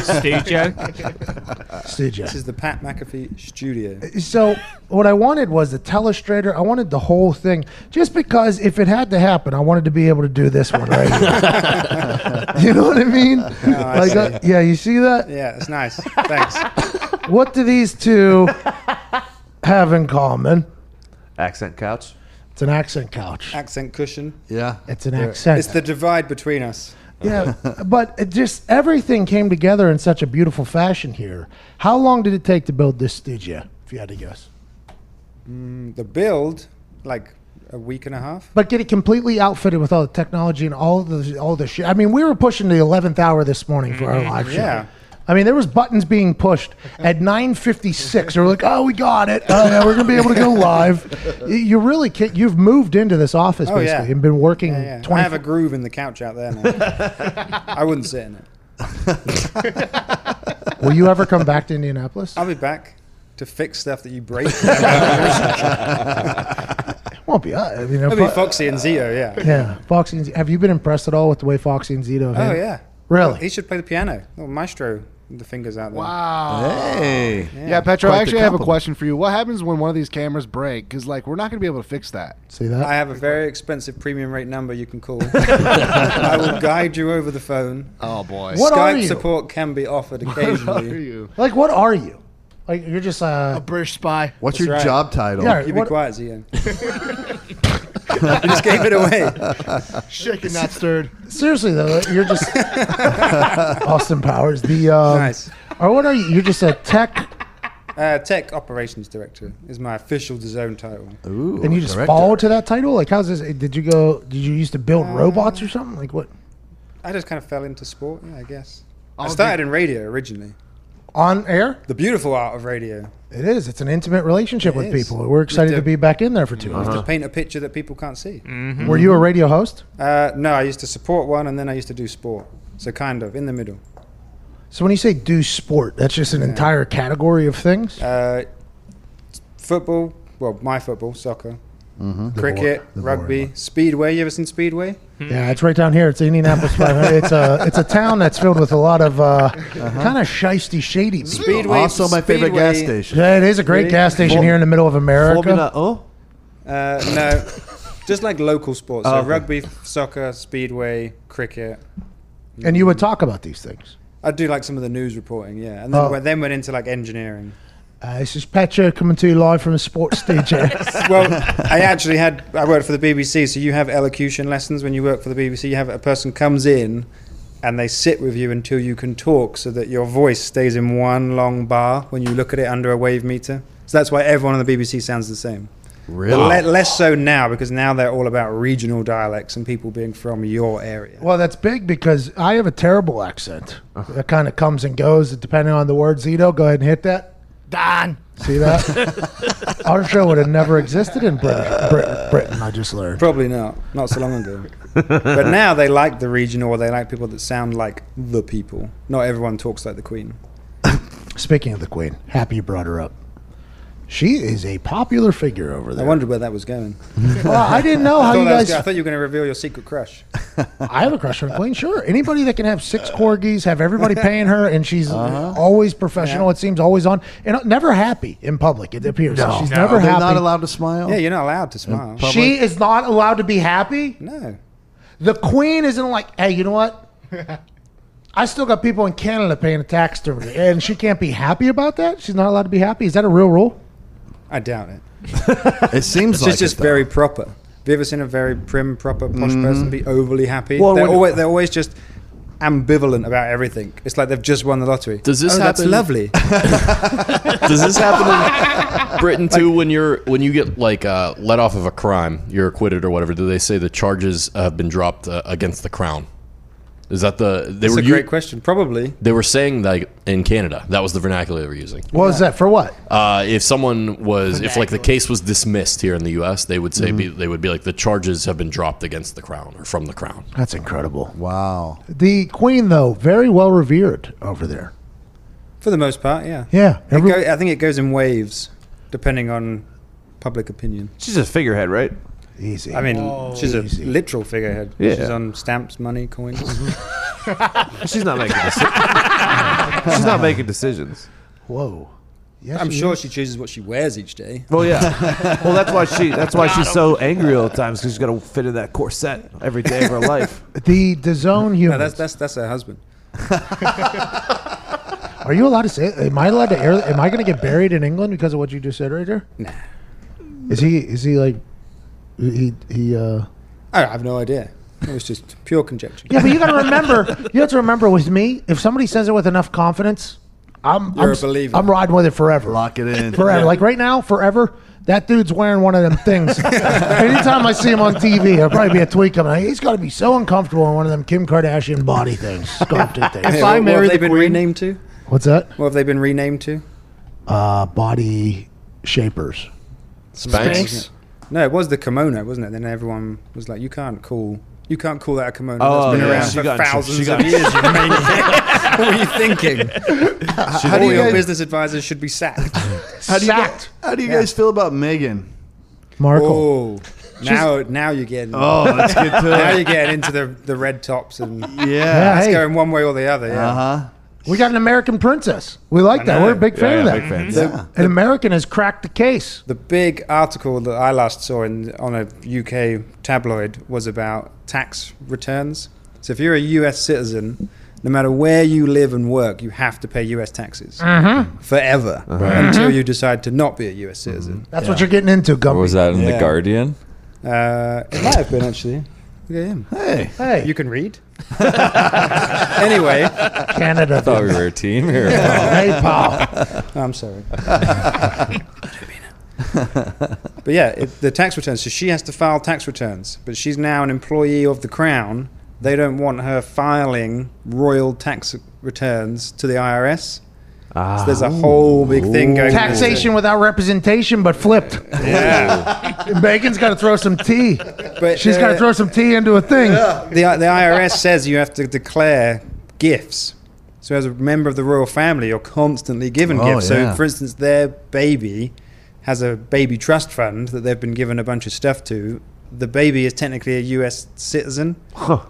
Studio. Studio. This is the Pat McAfee studio. So what I wanted was the telestrator. I wanted the whole thing, just because if it had to happen, I wanted to be able to do this one right. here. you know what I mean? I like, uh, yeah, you see that? Yeah, it's nice. Thanks. What do these two have in common? Accent couch. It's an accent couch. Accent cushion. Yeah. It's an accent. It's the divide between us. Yeah, but it just everything came together in such a beautiful fashion here. How long did it take to build this studio? If you had to guess, mm, The build, like a week and a half. but get it completely outfitted with all the technology and all the all the shit. I mean, we were pushing the eleventh hour this morning for our mm-hmm. live show. Yeah. I mean, there was buttons being pushed at 9:56. We're like, "Oh, we got it! Oh, yeah, we're gonna be able to go live." You really can't. You've moved into this office Oh, basically yeah. and been working Yeah, yeah. 20. I have a groove in the couch out there now. I wouldn't sit in it. Will you ever come back to Indianapolis? I'll be back to fix stuff that you break. Won't be. I mean, It'll be Foxy and Zito, yeah. Yeah, Foxy. And Z- have you been impressed at all with the way Foxy and Zito? Oh handle- yeah. Really? He should play the piano. Oh, maestro, the fingers out there. Wow. Hey. Yeah, Petro, I actually have a question for you. What happens when one of these cameras break? Because, like, we're not going to be able to fix that. See that? I have a very expensive premium rate number you can call. I will guide you over the phone. Oh, boy. What Skype are you? support can be offered What are occasionally. you? like, what are you? Like, you're just A uh. British spy. What's That's your right. job title? Yeah. You be quiet, Zio. I just gave it away. Shaken, not stirred. Seriously though, you're just Austin Powers. The um, Nice. Or what are you? You're just a tech, Uh, Tech Operations Director is my official zone title. Ooh, and you just director. fall to that title. Like, how's this? Did you go? Did you used to build robots or something? Like what? I just kind of fell into sport, yeah, I guess. I started in radio originally. On air? The beautiful art of radio. It is. It's an intimate relationship It with is. people. We're excited to- to be back in there for 2 To paint a picture that people can't see. Were you a radio host? Uh, no, I used to support one and then I used to do sport. So kind of in the middle. So when you say do sport, that's just an entire category of things. Uh, football, well, my football, soccer, cricket, The boring rugby, one. speedway. You ever seen speedway? Yeah, it's right down here. It's Indianapolis 500. It's a it's a town that's filled with a lot of uh, kind of shisty, shady people. Speedway. Also, my favorite gas Speedway- station. Yeah, it is a great Really? gas station Fol- here in the middle of America. Formula Oh, Uh, no, just like local sports. So Oh, okay. rugby, soccer, speedway, cricket. And you would talk about these things. I do like some of the news reporting, yeah, and then Oh. went, then went into like engineering. Uh, this is Petro coming to you live from a sports station. Well, I actually had I worked for the BBC, so you have elocution lessons when you work for the BBC. You have a person comes in, and they sit with you until you can talk, so that your voice stays in one long bar when you look at it under a wave meter. So that's why everyone on the BBC sounds the same. Really? But le- less so now because now they're all about regional dialects and people being from your area. well, that's big because I have a terrible accent. That kind of comes and goes depending on the word. Zito, go ahead and hit that. Don. See that? Our show would have never existed in Britain. Britain, Britain I just learned. Probably not, not so long ago. but now they like the regional, or they like people that sound like the people. Not everyone talks like the Queen. Speaking of the Queen, happy you brought her up. She is a popular figure over there. I wondered where that was going. Well, I didn't know how I thought, you was guys. good. I thought you were going to reveal your secret crush. I have a crush on the Queen. Sure, anybody that can have six corgis, have everybody paying her, and she's uh-huh. always professional. Yeah. It seems always on, and uh, never happy in public. It appears she's No. never Are they happy. not allowed to smile? Yeah, you're not allowed to smile. she is not allowed to be happy. No. The Queen isn't like, hey, you know what? I still got people in Canada paying a tax to me, and she can't be happy about that. She's not allowed to be happy. Is that a real rule? I doubt it. It seems She's like just it, though. very proper. Have you ever seen a very prim, proper, posh person be overly happy? Well, they're, always, they're always just ambivalent about everything. It's like they've just won the lottery. Does this oh, That's lovely. Does this happen in Britain too? When you're when you get like uh, let off of a crime, you're acquitted or whatever. Do they say the charges have been dropped uh, against the crown? Is that the they That's were a u- great question. Probably. they were saying like in Canada that was the vernacular they were using. What was that for? What? Uh, if someone was if like the case was dismissed here in the U.S., they would say be, they would be like the charges have been dropped against the crown or from the crown. That's incredible. Wow. The Queen, though, very well revered over there. For the most part, yeah. Yeah, It every- go, I think it goes in waves, depending on public opinion. she's a figurehead, right? Easy. I mean, she's a Easy. literal figurehead. Yeah. She's on stamps, money, coins. She's not making decisions. she's not making decisions. whoa. Yes, I'm she sure is. she chooses what she wears each day. Well, yeah. well, that's why she. That's why she's so angry all the time because she's got to fit in that corset every day of her life. the DAZN No, that's that's that's her husband. Are you allowed to say? Am I allowed to air? Am I going to get buried in England because of what you just said right there? Nah. Is he? Is he like? He he. uh I have no idea. It was just pure conjecture. Yeah, but you got to remember. You have to remember with me. If somebody says it with enough confidence, I'm. You're I'm, a s- believer. I'm riding with it forever. Lock it in. Forever. Like right now, forever. That dude's wearing one of them things. Anytime I see him on TV, there'll probably be a tweet coming. out. He's got to be so uncomfortable in one of them Kim Kardashian body things, sculpted things. Hey, If I what, what marry the been queen- renamed to? What's that? What have they been renamed to? Uh, body shapers. Spanx. No, it was the kimono, wasn't it? Then everyone was like, "You can't call, you can't call that a kimono. Oh, That's been yeah. around She for got thousands got of years." You maniac." what were you thinking? How All do you your guys- business advisors should be sacked. How do you, Sacked. how do you guys feel about Megan? Markle. Oh, now now you're getting. Oh, let's get to Now it. you're getting into the, the red tops and Yeah. Yeah, it's hey. going one way or the other. Yeah. Uh huh. We got an American princess. We like that. We're a big fan Yeah, of that. big fans. Mm-hmm. Yeah. An American has cracked the case. The big article that I last saw in on a UK tabloid was about tax returns. So if you're a US citizen, no matter where you live and work, you have to pay US taxes mm-hmm. forever uh-huh. mm-hmm. until you decide to not be a US citizen. That's what you're getting into, What Gumpy. was that in Yeah. the Guardian? Uh, it might have been actually. Look at him. Hey. Hey, You can read. anyway, Canada. I Thought we were a team here. hey, pal. Oh, I'm sorry. but yeah, it, the tax returns. So she has to file tax returns, but she's now an employee of the Crown. They don't want her filing royal tax returns to the IRS. So there's a whole big thing going. on. Taxation without representation, but flipped. Yeah, Megan's got to throw some tea. but She's got to uh, throw some tea into a thing. the the IRS says you have to declare gifts. So as a member of the royal family, you're constantly given Oh, gifts. yeah. So for instance, their baby has a baby trust fund that they've been given a bunch of stuff to. The baby is technically a U.S. citizen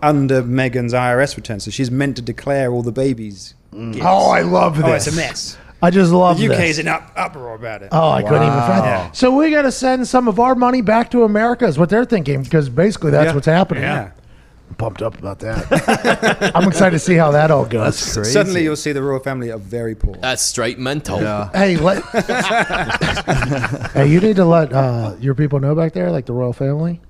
under Megan's IRS return, so she's meant to declare all the babies. Gifts. Oh, I love this. Oh, it's a mess. I just love The UK this. is in up, uproar about it. Oh, I couldn't even find Yeah. So we got to send some of our money back to America, is what they're thinking, because basically that's Yeah. what's happening. Yeah. I'm pumped up about that. I'm excited to see how that all goes. Suddenly, you'll see the royal family are very poor. That's straight mental. Yeah. Hey, let, hey, you need to let uh, your people know back there, like the royal family.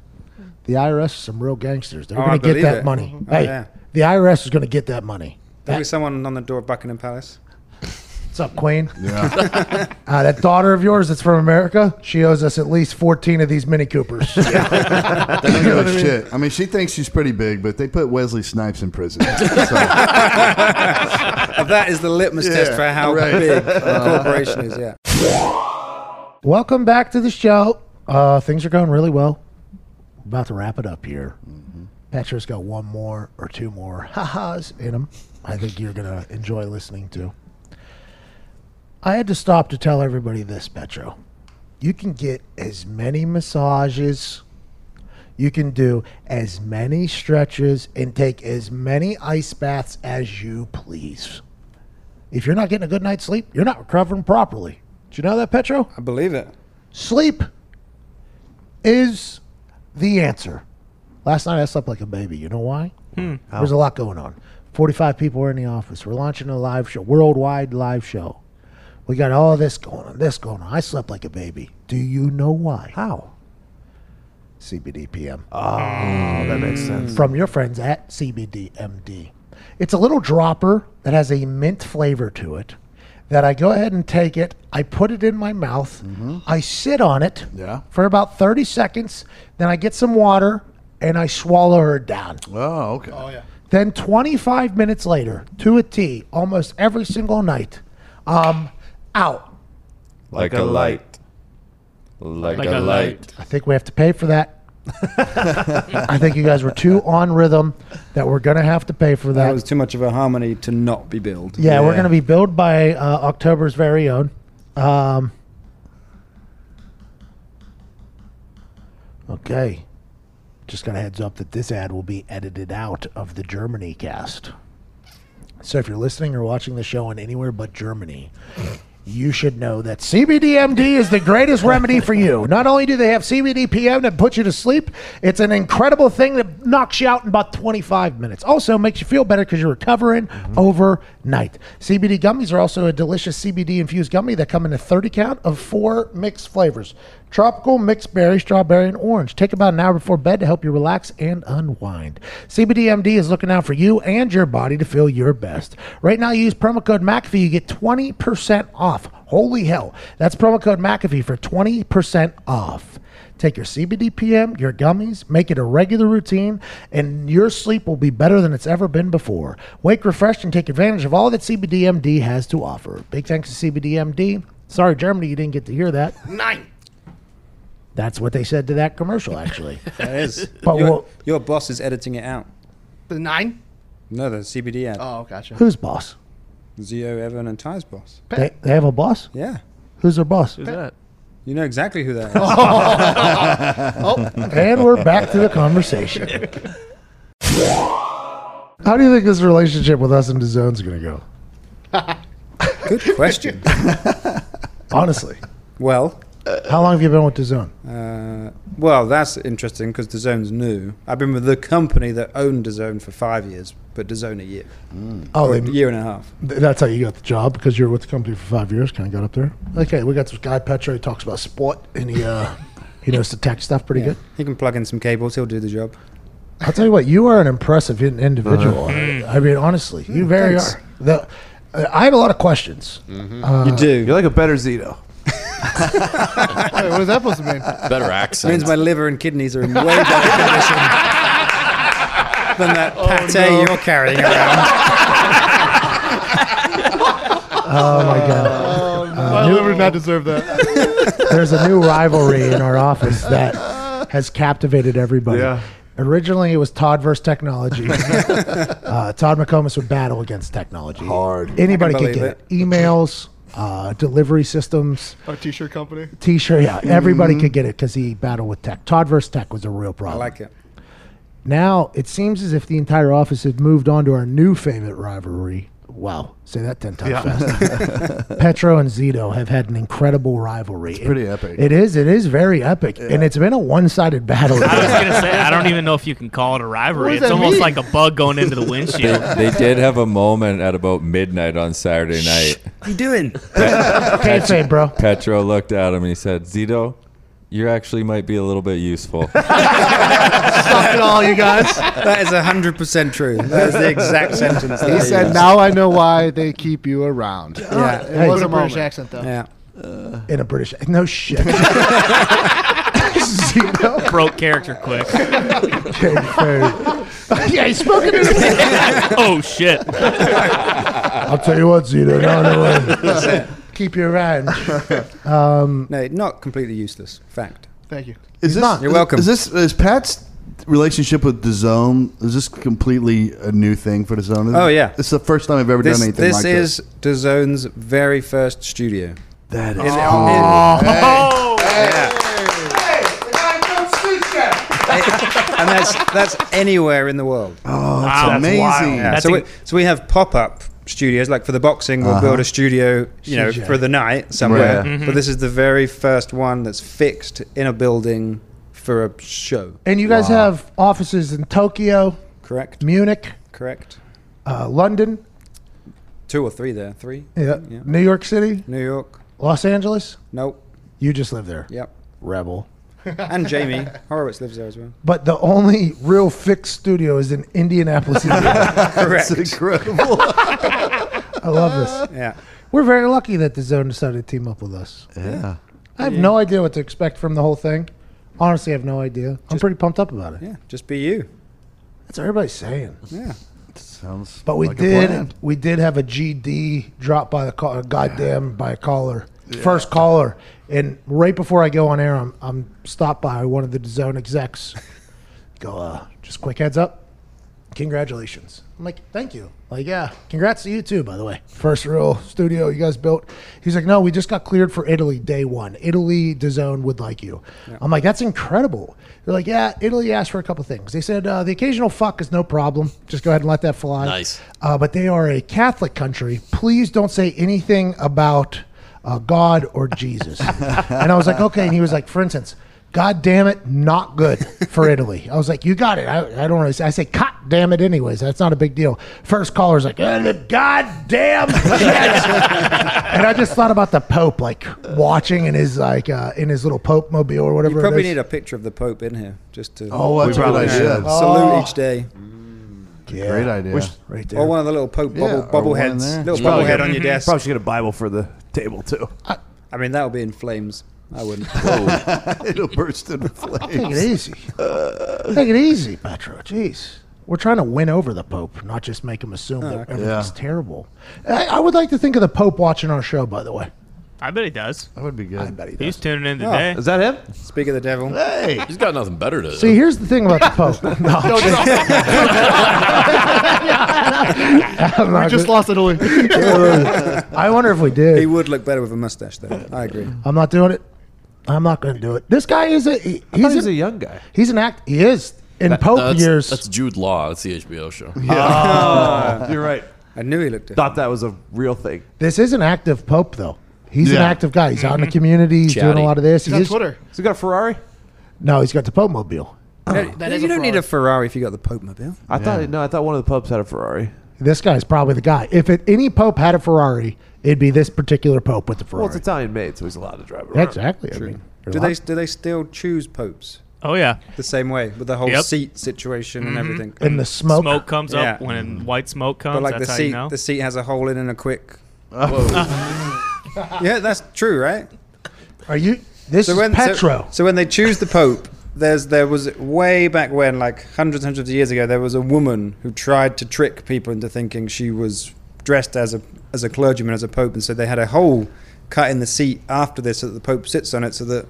The IRS is some real gangsters. They're Oh, I going to get believe that it. money. Oh, hey, yeah. the IRS is going to get that money. There'll be someone on the door of Buckingham Palace. What's up, Queen? Yeah. Uh, that daughter of yours that's from America, she owes us at least 14 of these Mini Coopers. They don't give a shit. I mean, she thinks she's pretty big, but they put Wesley Snipes in prison. So, that is the litmus test for how right. big the corporation is. Yeah. Welcome back to the show. Uh, things are going really well. About to wrap it up here. Mm-hmm. Petro's got one more or two more ha-has in him. I think you're going to enjoy listening to. I had to stop to tell everybody this, Petro. You can get as many massages, you can do as many stretches, and take as many ice baths as you please. If you're not getting a good night's sleep, you're not recovering properly. Do you know that, Petro? I believe it. Sleep is the answer. Last night I slept like a baby. You know why? Hmm. There's a lot going on. 45 people were in the office. We're launching a live show, worldwide live show. We got all this going on, this going on. I slept like a baby. Do you know why? How? CBD PM. Oh, that makes sense. From your friends at CBDMD. It's a little dropper that has a mint flavor to it. That I go ahead and take it, I put it in my mouth, I sit on it Yeah. for about 30 seconds, then I get some water and I swallow her down. oh, okay. Oh, yeah. Then 25 minutes later, to a T, almost every single night, um, out. like a light. Like, Like a, a light. I think we have to pay for that. I think you guys were too on rhythm that we're going to have to pay for That that. was too much of a harmony to not be billed. yeah, we're going to be billed by uh, October's very own. Um, okay. Just got a heads up that this ad will be edited out of the Germany cast. So if you're listening or watching the show in anywhere but Germany, you should know that CBDMD is the greatest remedy for you. Not only do they have CBD PM that puts you to sleep, it's an incredible thing that knocks you out in about 25 minutes. Also makes you feel better because you're recovering mm-hmm. overnight. CBD gummies are also a delicious CBD infused gummy that come in a 30 count of four mixed flavors. Tropical, mixed berry, strawberry, and orange. Take about an hour before bed to help you relax and unwind. CBDMD is looking out for you and your body to feel your best. Right now, use promo code McAfee. You get 20% off. Holy hell. That's promo code McAfee for 20% off. Take your CBD PM, your gummies, make it a regular routine, and your sleep will be better than it's ever been before. Wake refreshed and take advantage of all that CBDMD has to offer. Big thanks to CBDMD. Sorry, Germany, you didn't get to hear that. Nine. That's what they said to that commercial, actually. That is. But your, we'll- your boss is editing it out. The nine? No, the CBD ad. Oh, gotcha. Who's boss? Zio, Evan, and Ty's boss. They, they have a boss. Yeah. Who's their boss? Who's that? You know exactly who that is. Oh, and we're back to the conversation. How do you think this relationship with us and DAZN's going to go? Good question. Honestly, Well, how long have you been with DAZN? uh, well, that's interesting because the zone's new. I've been with the company that owned the zone for five years, but the zone a year, Oh, a year and a half. th- that's how you got the job because you were with the company for five years. Kind of got up there. Okay, we got this guy Petro. He talks about sport and he uh, he knows the tech stuff pretty Yeah. good. He can plug in some cables. He'll do the job. I'll tell you what, you are an impressive in- individual. I mean, honestly, you very thanks. are. The, uh, I had a lot of questions. Uh, you do. You're like a better Zito. Wait, what is that supposed to mean? Better It accent. means my liver and kidneys are in way better condition than that pate you're carrying around. Oh my god! My liver did not deserve that. There's a new rivalry in our office that has captivated everybody. Yeah. Originally, it was Todd versus technology. uh, Todd McComas would battle against technology. Hard. Anybody could can get it. Emails, uh, delivery systems, Our t-shirt company. T-shirt. Yeah, everybody could get it because he battled with tech. Todd versus tech was a real problem. I like it. Now it seems as if the entire office has moved on to our new favorite rivalry. Wow, say that ten times fast. Petro and Zito have had an incredible rivalry. It's pretty epic. It is. It is very epic, and it's been a one-sided battle. I was gonna say I don't even know if you can call it a rivalry. It's almost mean? like a bug going into the windshield. They did have a moment at about midnight on Saturday night. What you doing? Kayfabe, bro. Petro looked at him and he said, Zito, you actually might be a little bit useful. Suck it all, you guys. That is hundred percent true. That is the exact sentence. He said, used. "Now I know why they keep you around." Yeah. It Hey, was a it's British moment. accent, though. Yeah. Uh, in a British. No shit. Zito. Broke character quick. Kayfabe. yeah, he's spoken it. oh shit! I'll tell you what, Zito. No, no way. Keep you around. Um, no, not completely useless. Fact. Thank you. Is this, not. You're welcome. Is this is Pat's relationship with the zone? Is this completely a new thing for the zone? Oh, yeah. This is the first time I've ever This, done anything this like is this. DAZN's very first studio. That is Oh. Yeah. and that's that's anywhere in the world. Oh, that's that's amazing. wild. Yeah, That's so, we, so we have pop up studios. Like for the boxing, we'll build a studio, you know, CJ. for the night somewhere. Right. But this is the very first one that's fixed in a building for a show. And you guys have offices in Tokyo, Correct. Munich, Correct. uh, London, Two or three there. Three. yeah, Yeah. New York City, New York. Los Angeles. Nope. You just live there, Yep. rebel. And Jamie Horowitz lives there as well. But the only real fixed studio is in Indianapolis, Indiana. Correct. It's incredible. I love this. Yeah. We're very lucky that the zone decided to team up with us. yeah. I have no idea what to expect from the whole thing. Honestly, I have no idea. I'm Just- pretty pumped up about it. Yeah. Just be you. That's what everybody's saying. Yeah. Sounds. But we like a plan. did we did have a GD drop by the call, goddamn by a caller, first caller, and right before I go on air, I'm I'm stopped by one of the zone execs. Go, uh, just quick heads up, congratulations. I'm like, thank you. Like, yeah, congrats to you too, by the way. First real studio you guys built. He's like, no, we just got cleared for Italy day one. Italy, DAZN would like you. I'm like, that's incredible. They're like, yeah, Italy asked for a couple things. They said uh, the occasional fuck is no problem. Just go ahead and let that fly. Nice. Uh, but they are a Catholic country. Please don't say anything about uh, God or Jesus. and I was like, okay. And he was like, for instance, God damn it, not good for Italy. I was like, you got it. I, I don't really say. I say, God damn it, anyways. That's not a big deal. First caller's like, "Uh, God damn shit. and I just thought about the Pope, like watching in his like uh, in his little Pope mobile or whatever. You probably is. need a picture of the Pope in here just to Oh, that's a good probably should. salute Oh. each day. Yeah, Great idea. right there. Or one of the little Pope Yeah, bubble, or one in there. Little bubble head on your desk. Probably should get a Bible for the table too. I mean, that would be in flames. I wouldn't. Oh. It'll burst into flames. Take it easy. Uh. Take it easy, Petro. Jeez. We're trying to win over the Pope, not just make him assume that everything's Yeah. terrible. I, I would like to think of the Pope watching our show, by the way. I bet he does. That would be good. I bet he He's tuning in Oh. today. Is that him? Speak of the devil. Hey, He's got nothing better to do. See, here's the thing about the Pope. No, I'm not We just gonna- lost Italy. I wonder if we did. He would look better with a mustache, though. I agree. I'm not doing it. I'm not going to do it. This guy is a he- I thought he's he was a, a young guy. he's an act. He is in Pope that's, years. That's Jude Law. That's the HBO show. Oh, you're right. I knew he looked different. Thought that was a real thing. this is an active Pope though. He's an Yeah. active guy. He's out in the mm-hmm. community. He's doing Chatty. a lot of this. He's He on is- Twitter. Has he got a Ferrari? No, he's got the Pope mobile. Yeah, That you don't need Ferrari. a Ferrari if you got the Pope Mobile. I thought no. I thought one of the popes had a Ferrari. This guy's probably the guy. If it, any Pope had a Ferrari, it'd be this particular Pope with the Ferrari. Well, it's Italian made, so he's allowed to drive it around. exactly. I mean, Do they do they still choose popes Oh yeah. the same way with the whole Yep. seat situation and mm-hmm. everything? and the smoke? Smoke, comes up Yeah. when white smoke comes. But like the that's how you seat, know. the seat has a hole in it and a quick. Oh. yeah, that's true, right? Are you? This So is when Petro. So, so when they choose the Pope, there's there was way back when, like hundreds hundreds of years ago, there was a woman who tried to trick people into thinking she was dressed as a as a clergyman as a pope, and so they had a hole cut in the seat after this, so that the Pope sits on it, so that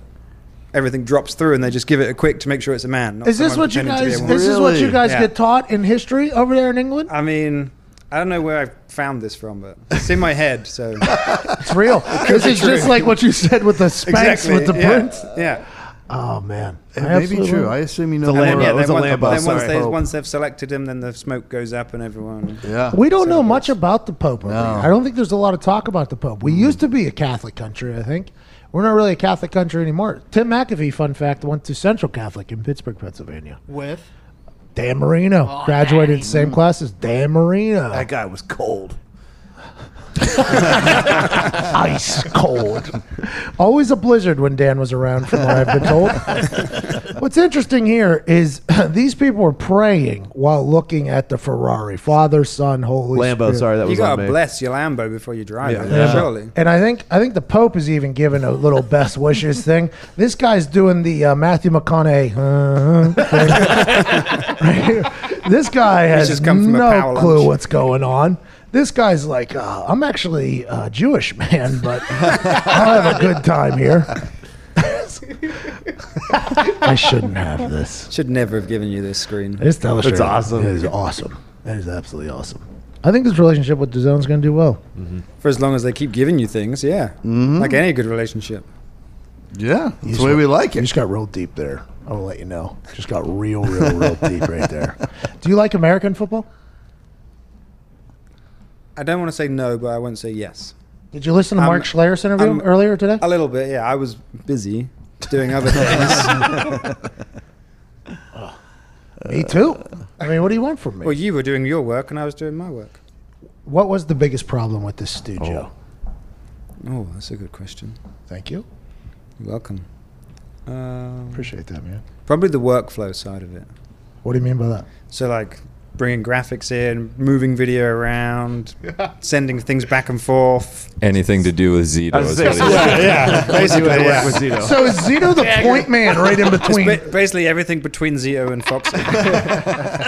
everything drops through, and they just give it a quick to make sure it's a man. not is this what you pretending to be guys? a woman. This is what you guys Yeah. get taught in history over there in England. I mean, I don't know where I found this from, but it's in my head. So It's real. this is just like what you said with the Spanx with the yeah, prince. Yeah. Oh man, it may be true. I assume you know. The more Lambo. yeah, it was then, a once, Lambo, then once, they, once they've selected him, then the smoke goes up and everyone. Yeah. We don't know much about the Pope. No. I don't think there's a lot of talk about the Pope. We mm. used to be a Catholic country. I think we're not really a Catholic country anymore. Tim McAfee, fun fact, went to Central Catholic in Pittsburgh, Pennsylvania. With Dan Marino Oh, graduated dang. the same class as Dan Marino. That guy was cold. Ice cold. Always a blizzard when Dan was around, from what I've been told. What's interesting here is these people were praying while looking at the Ferrari. Father, Son, Holy Lambo. Spirit. Sorry, that You was on gotta me. bless your Lambo before you drive Yeah. it. Yeah. Surely. And I think I think the Pope is even given a little best wishes thing. This guy's doing the uh, Matthew McConaughey. uh, right here. This guy has just come from a no power clue lunch. what's going on. This guy's like, uh, I'm actually uh, Jewish, man, but I'll have a good time here. I shouldn't have this. Should never have given you this screen. This telestrator awesome. It is awesome. That is absolutely awesome. I think this relationship with DAZN's going to do well. For as long as they keep giving you things, yeah. Like any good relationship. Yeah, that's the way we like You it. just got real deep there. I will let you know. Just got real, real, real deep right there. Do you like American football? I don't want to say no, but I won't say yes. Did you listen to Um, Mark Schler's interview um, earlier today? A little bit, yeah. I was busy doing other things. me too. I mean, what do you want from me? well, you were doing your work and I was doing my work. what was the biggest problem with this studio? Oh, that's a good question. Thank you. You're welcome. Um, Appreciate that, man. probably the workflow side of it. What do you mean by that? So, like bringing graphics in, moving video around, sending things back and forth. Anything to do with Zito. Is what he- Yeah, yeah. Basically, yeah. with Zito. So is Zito the point man right in between? ba- basically everything between Zito and Foxy. That's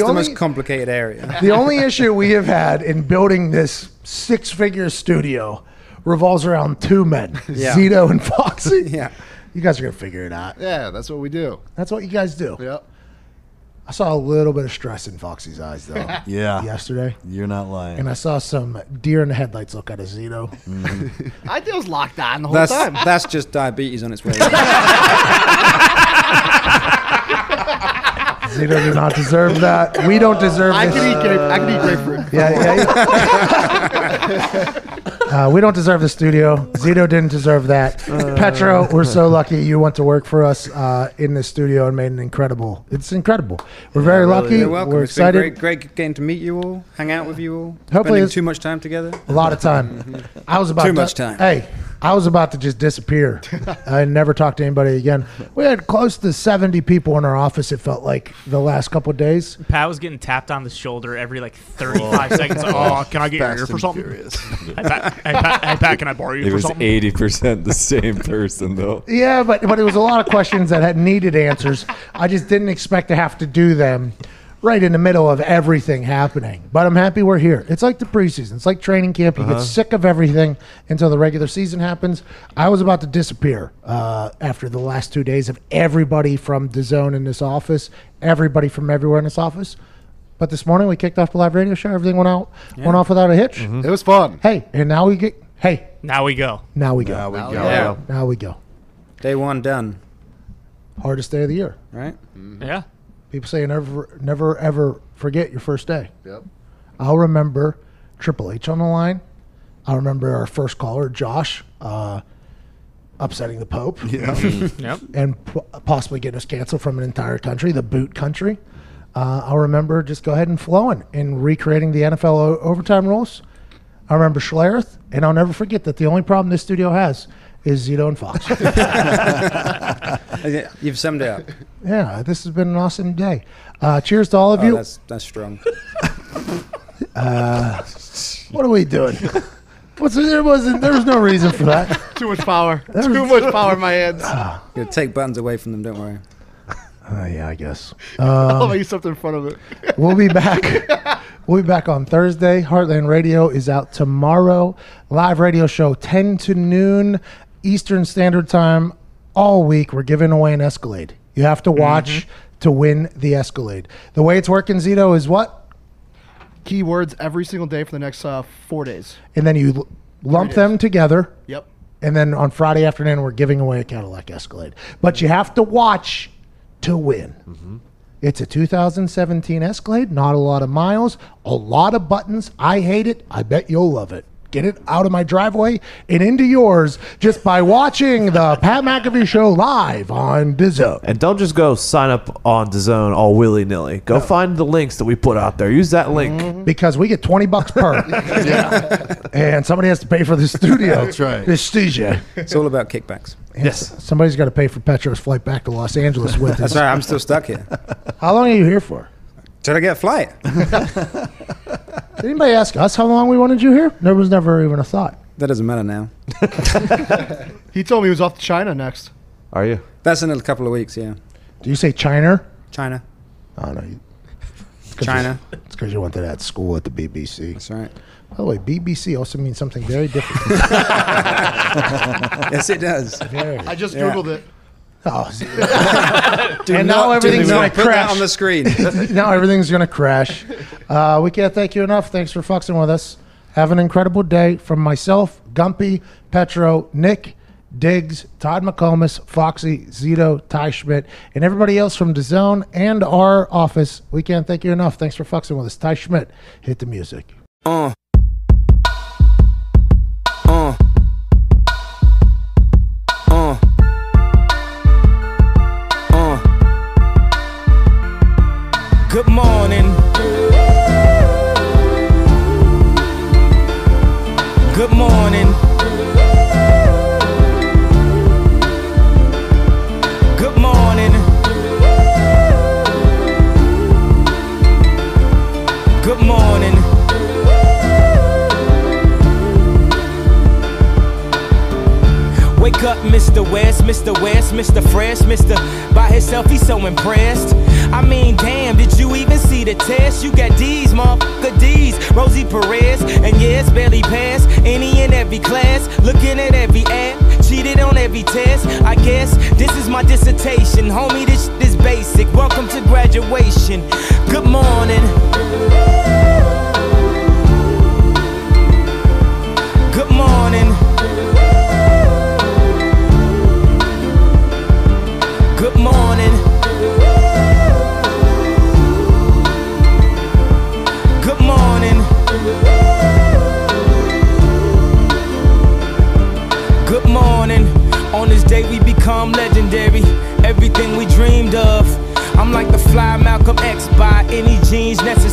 the, only- most complicated area. the only issue we have had in building this six-figure studio revolves around two men, Yeah. Zito and Foxy. Yeah. You guys are gonna figure it out. Yeah, that's what we do. That's what you guys do. Yep. I saw a little bit of stress in Foxy's eyes though Yeah, yesterday, you're not lying. and I saw some deer in the headlights look at a Zito. Mm-hmm. I think it was locked on the whole That's time. that's just diabetes on its way. Zito do not deserve that. We don't deserve I this. could eat grape. I could eat grapefruit. Yeah, yeah. Uh, we don't deserve the studio. Zito didn't deserve that. Petro, we're so lucky you went to work for us uh, in the studio and made an incredible. It's incredible. We're very lucky. You're welcome. We're It's been excited. great, great getting to meet you all, hang out with you all. Hopefully spending it's- too much time together. A lot of time. I was about Too to- much time. Hey, I was about to just disappear. I never talked to anybody again. We had close to seventy people in our office. It felt like the last couple of days. Pat was getting tapped on the shoulder every like 35 seconds. Oh, can I get your Fast ear for and something? Furious. Pat, hey, Pat, hey, Pat, can I borrow you It for was something? eighty percent the same person though. Yeah, but but it was a lot of questions that had needed answers. I just didn't expect to have to do them right in the middle of everything happening. But I'm happy we're here. It's like the preseason. It's like training camp. You Uh-huh. get sick of everything until the regular season happens. I was about to disappear uh, after the last two days of everybody from DAZN in this office, everybody from everywhere in this office. But this morning we kicked off the live radio show. Everything went out, went off without a hitch. It was fun. Hey, and now we get. Hey, Now we go. now we go. Now we go. Yeah. Now we go. Day one done, Hardest day of the year. right? Yeah. People say never, never, ever forget your first day. Yep. I'll remember Triple H on the line. I remember our first caller, Josh, uh, upsetting the Pope Yeah. Yep. and p- possibly getting us canceled from an entire country, the boot country. Uh, I'll remember just go ahead and flowing and recreating the NFL o- overtime rules. I remember Schlereth, and I'll never forget that the only problem this studio has is Zito and Fox. You've summed it up. yeah, this has been an awesome day. Uh, cheers to all of Oh, you. that's that's strong. What are we doing? What's there wasn't there was no reason for that. Too much power. Too much power in my hands. Gonna take buttons away from them. Don't worry. Uh, yeah, I guess. I'll make something in front of it. We'll be back. we'll be back on Thursday. Heartland Radio is out tomorrow. Live radio show 10 to noon Eastern Standard Time all week. We're giving away an Escalade. You have to watch to win the Escalade. The way it's working, Zito, is what? Keywords every single day for the next uh, four days. And then you l- lump them together. Yep. And then on Friday afternoon, we're giving away a Cadillac Escalade. But you have to watch to win. It's a 2017 Escalade, not a lot of miles, a lot of buttons. I hate it. I bet you'll love it. Get it out of my driveway and into yours just by watching the Pat McAfee Show live on Dizzo. And don't just go sign up on DAZN all willy nilly. Go find the links that we put out there. Use that link. Mm-hmm. Because we get 20 bucks per. yeah. And somebody has to pay for the studio. That's right. This studio. It's all about kickbacks. Yes. Somebody's got to pay for Petro's flight back to Los Angeles with us. That's us. right. I'm still stuck here. How long are you here for? Till I get a flight. Did anybody ask us how long we wanted you here? There was never even a thought. That doesn't matter now. He told me he was off to China next. Are you? That's in a couple of weeks. Yeah. Do you say China? China. Oh no, you, it's 'cause China. You, it's because you went to that school at the BBC. That's right. By the way, BBC also means something very different. Yes, it does. very. I just Yeah. Googled it. Oh, see- Do And not- now everything's gonna put crash. that on the screen. now everything's gonna crash. Uh, we can't thank you enough. Thanks for fucking with us. Have an incredible day from myself, Gumpy, Petro, Nick, Diggs, Todd McComas, Foxy, Zito, Ty Schmidt, and everybody else from the zone and our office. We can't thank you enough. Thanks for fucking with us. Ty Schmidt, hit the music. Uh. Good morning. Wake up, Mr. West, Mr. West, Mr. Fresh, Mr. By himself, he's so impressed. I mean, damn, did you even see the test? You got D's, motherfucker D's. Rosie Perez, and yes, barely passed any and every class. Looking at every app, cheated on every test. I guess this is my dissertation. Homie, this is basic. Welcome to graduation. Good morning. Good morning.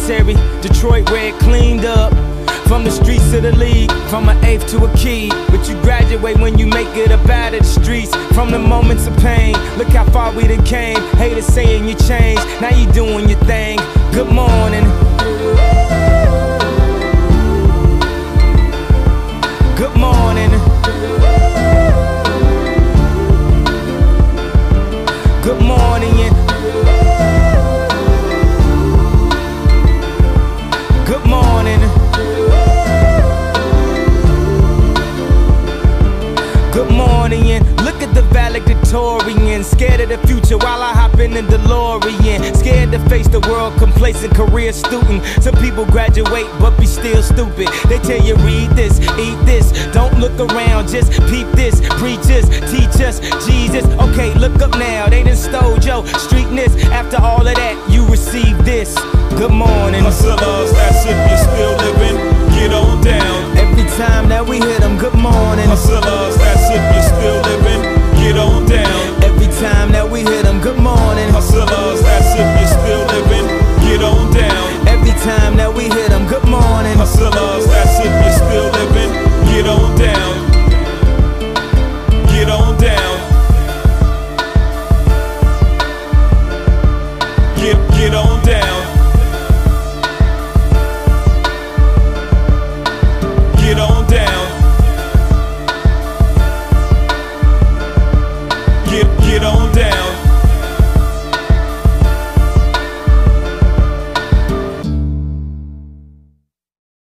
Necessary. Detroit red cleaned up. From the streets to the league, from an eighth to a key. But you graduate when you make it up out of the streets. From the moments of pain, look how far we done came. Haters saying you changed, now you doing your thing. Good morning. Victorian. Scared of the future while I hop in the DeLorean. Scared to face the world, complacent career student. Some people graduate but be still stupid. They tell you read this, eat this, don't look around, just peep this, preach this, teach us Jesus. Okay, look up now, they done stole your streetness. After all of that, you receive this. Good morning. Hustlers, that's if you're still living, get on down. Every time that we hit them, good morning. Hustlers, that's if you're still living get on down. Every time that we hit them, good morning. Hustlers, that's if you're still living, get on down. Every time that we hit them, good morning. Hustlers, that's if you're still living, get on down.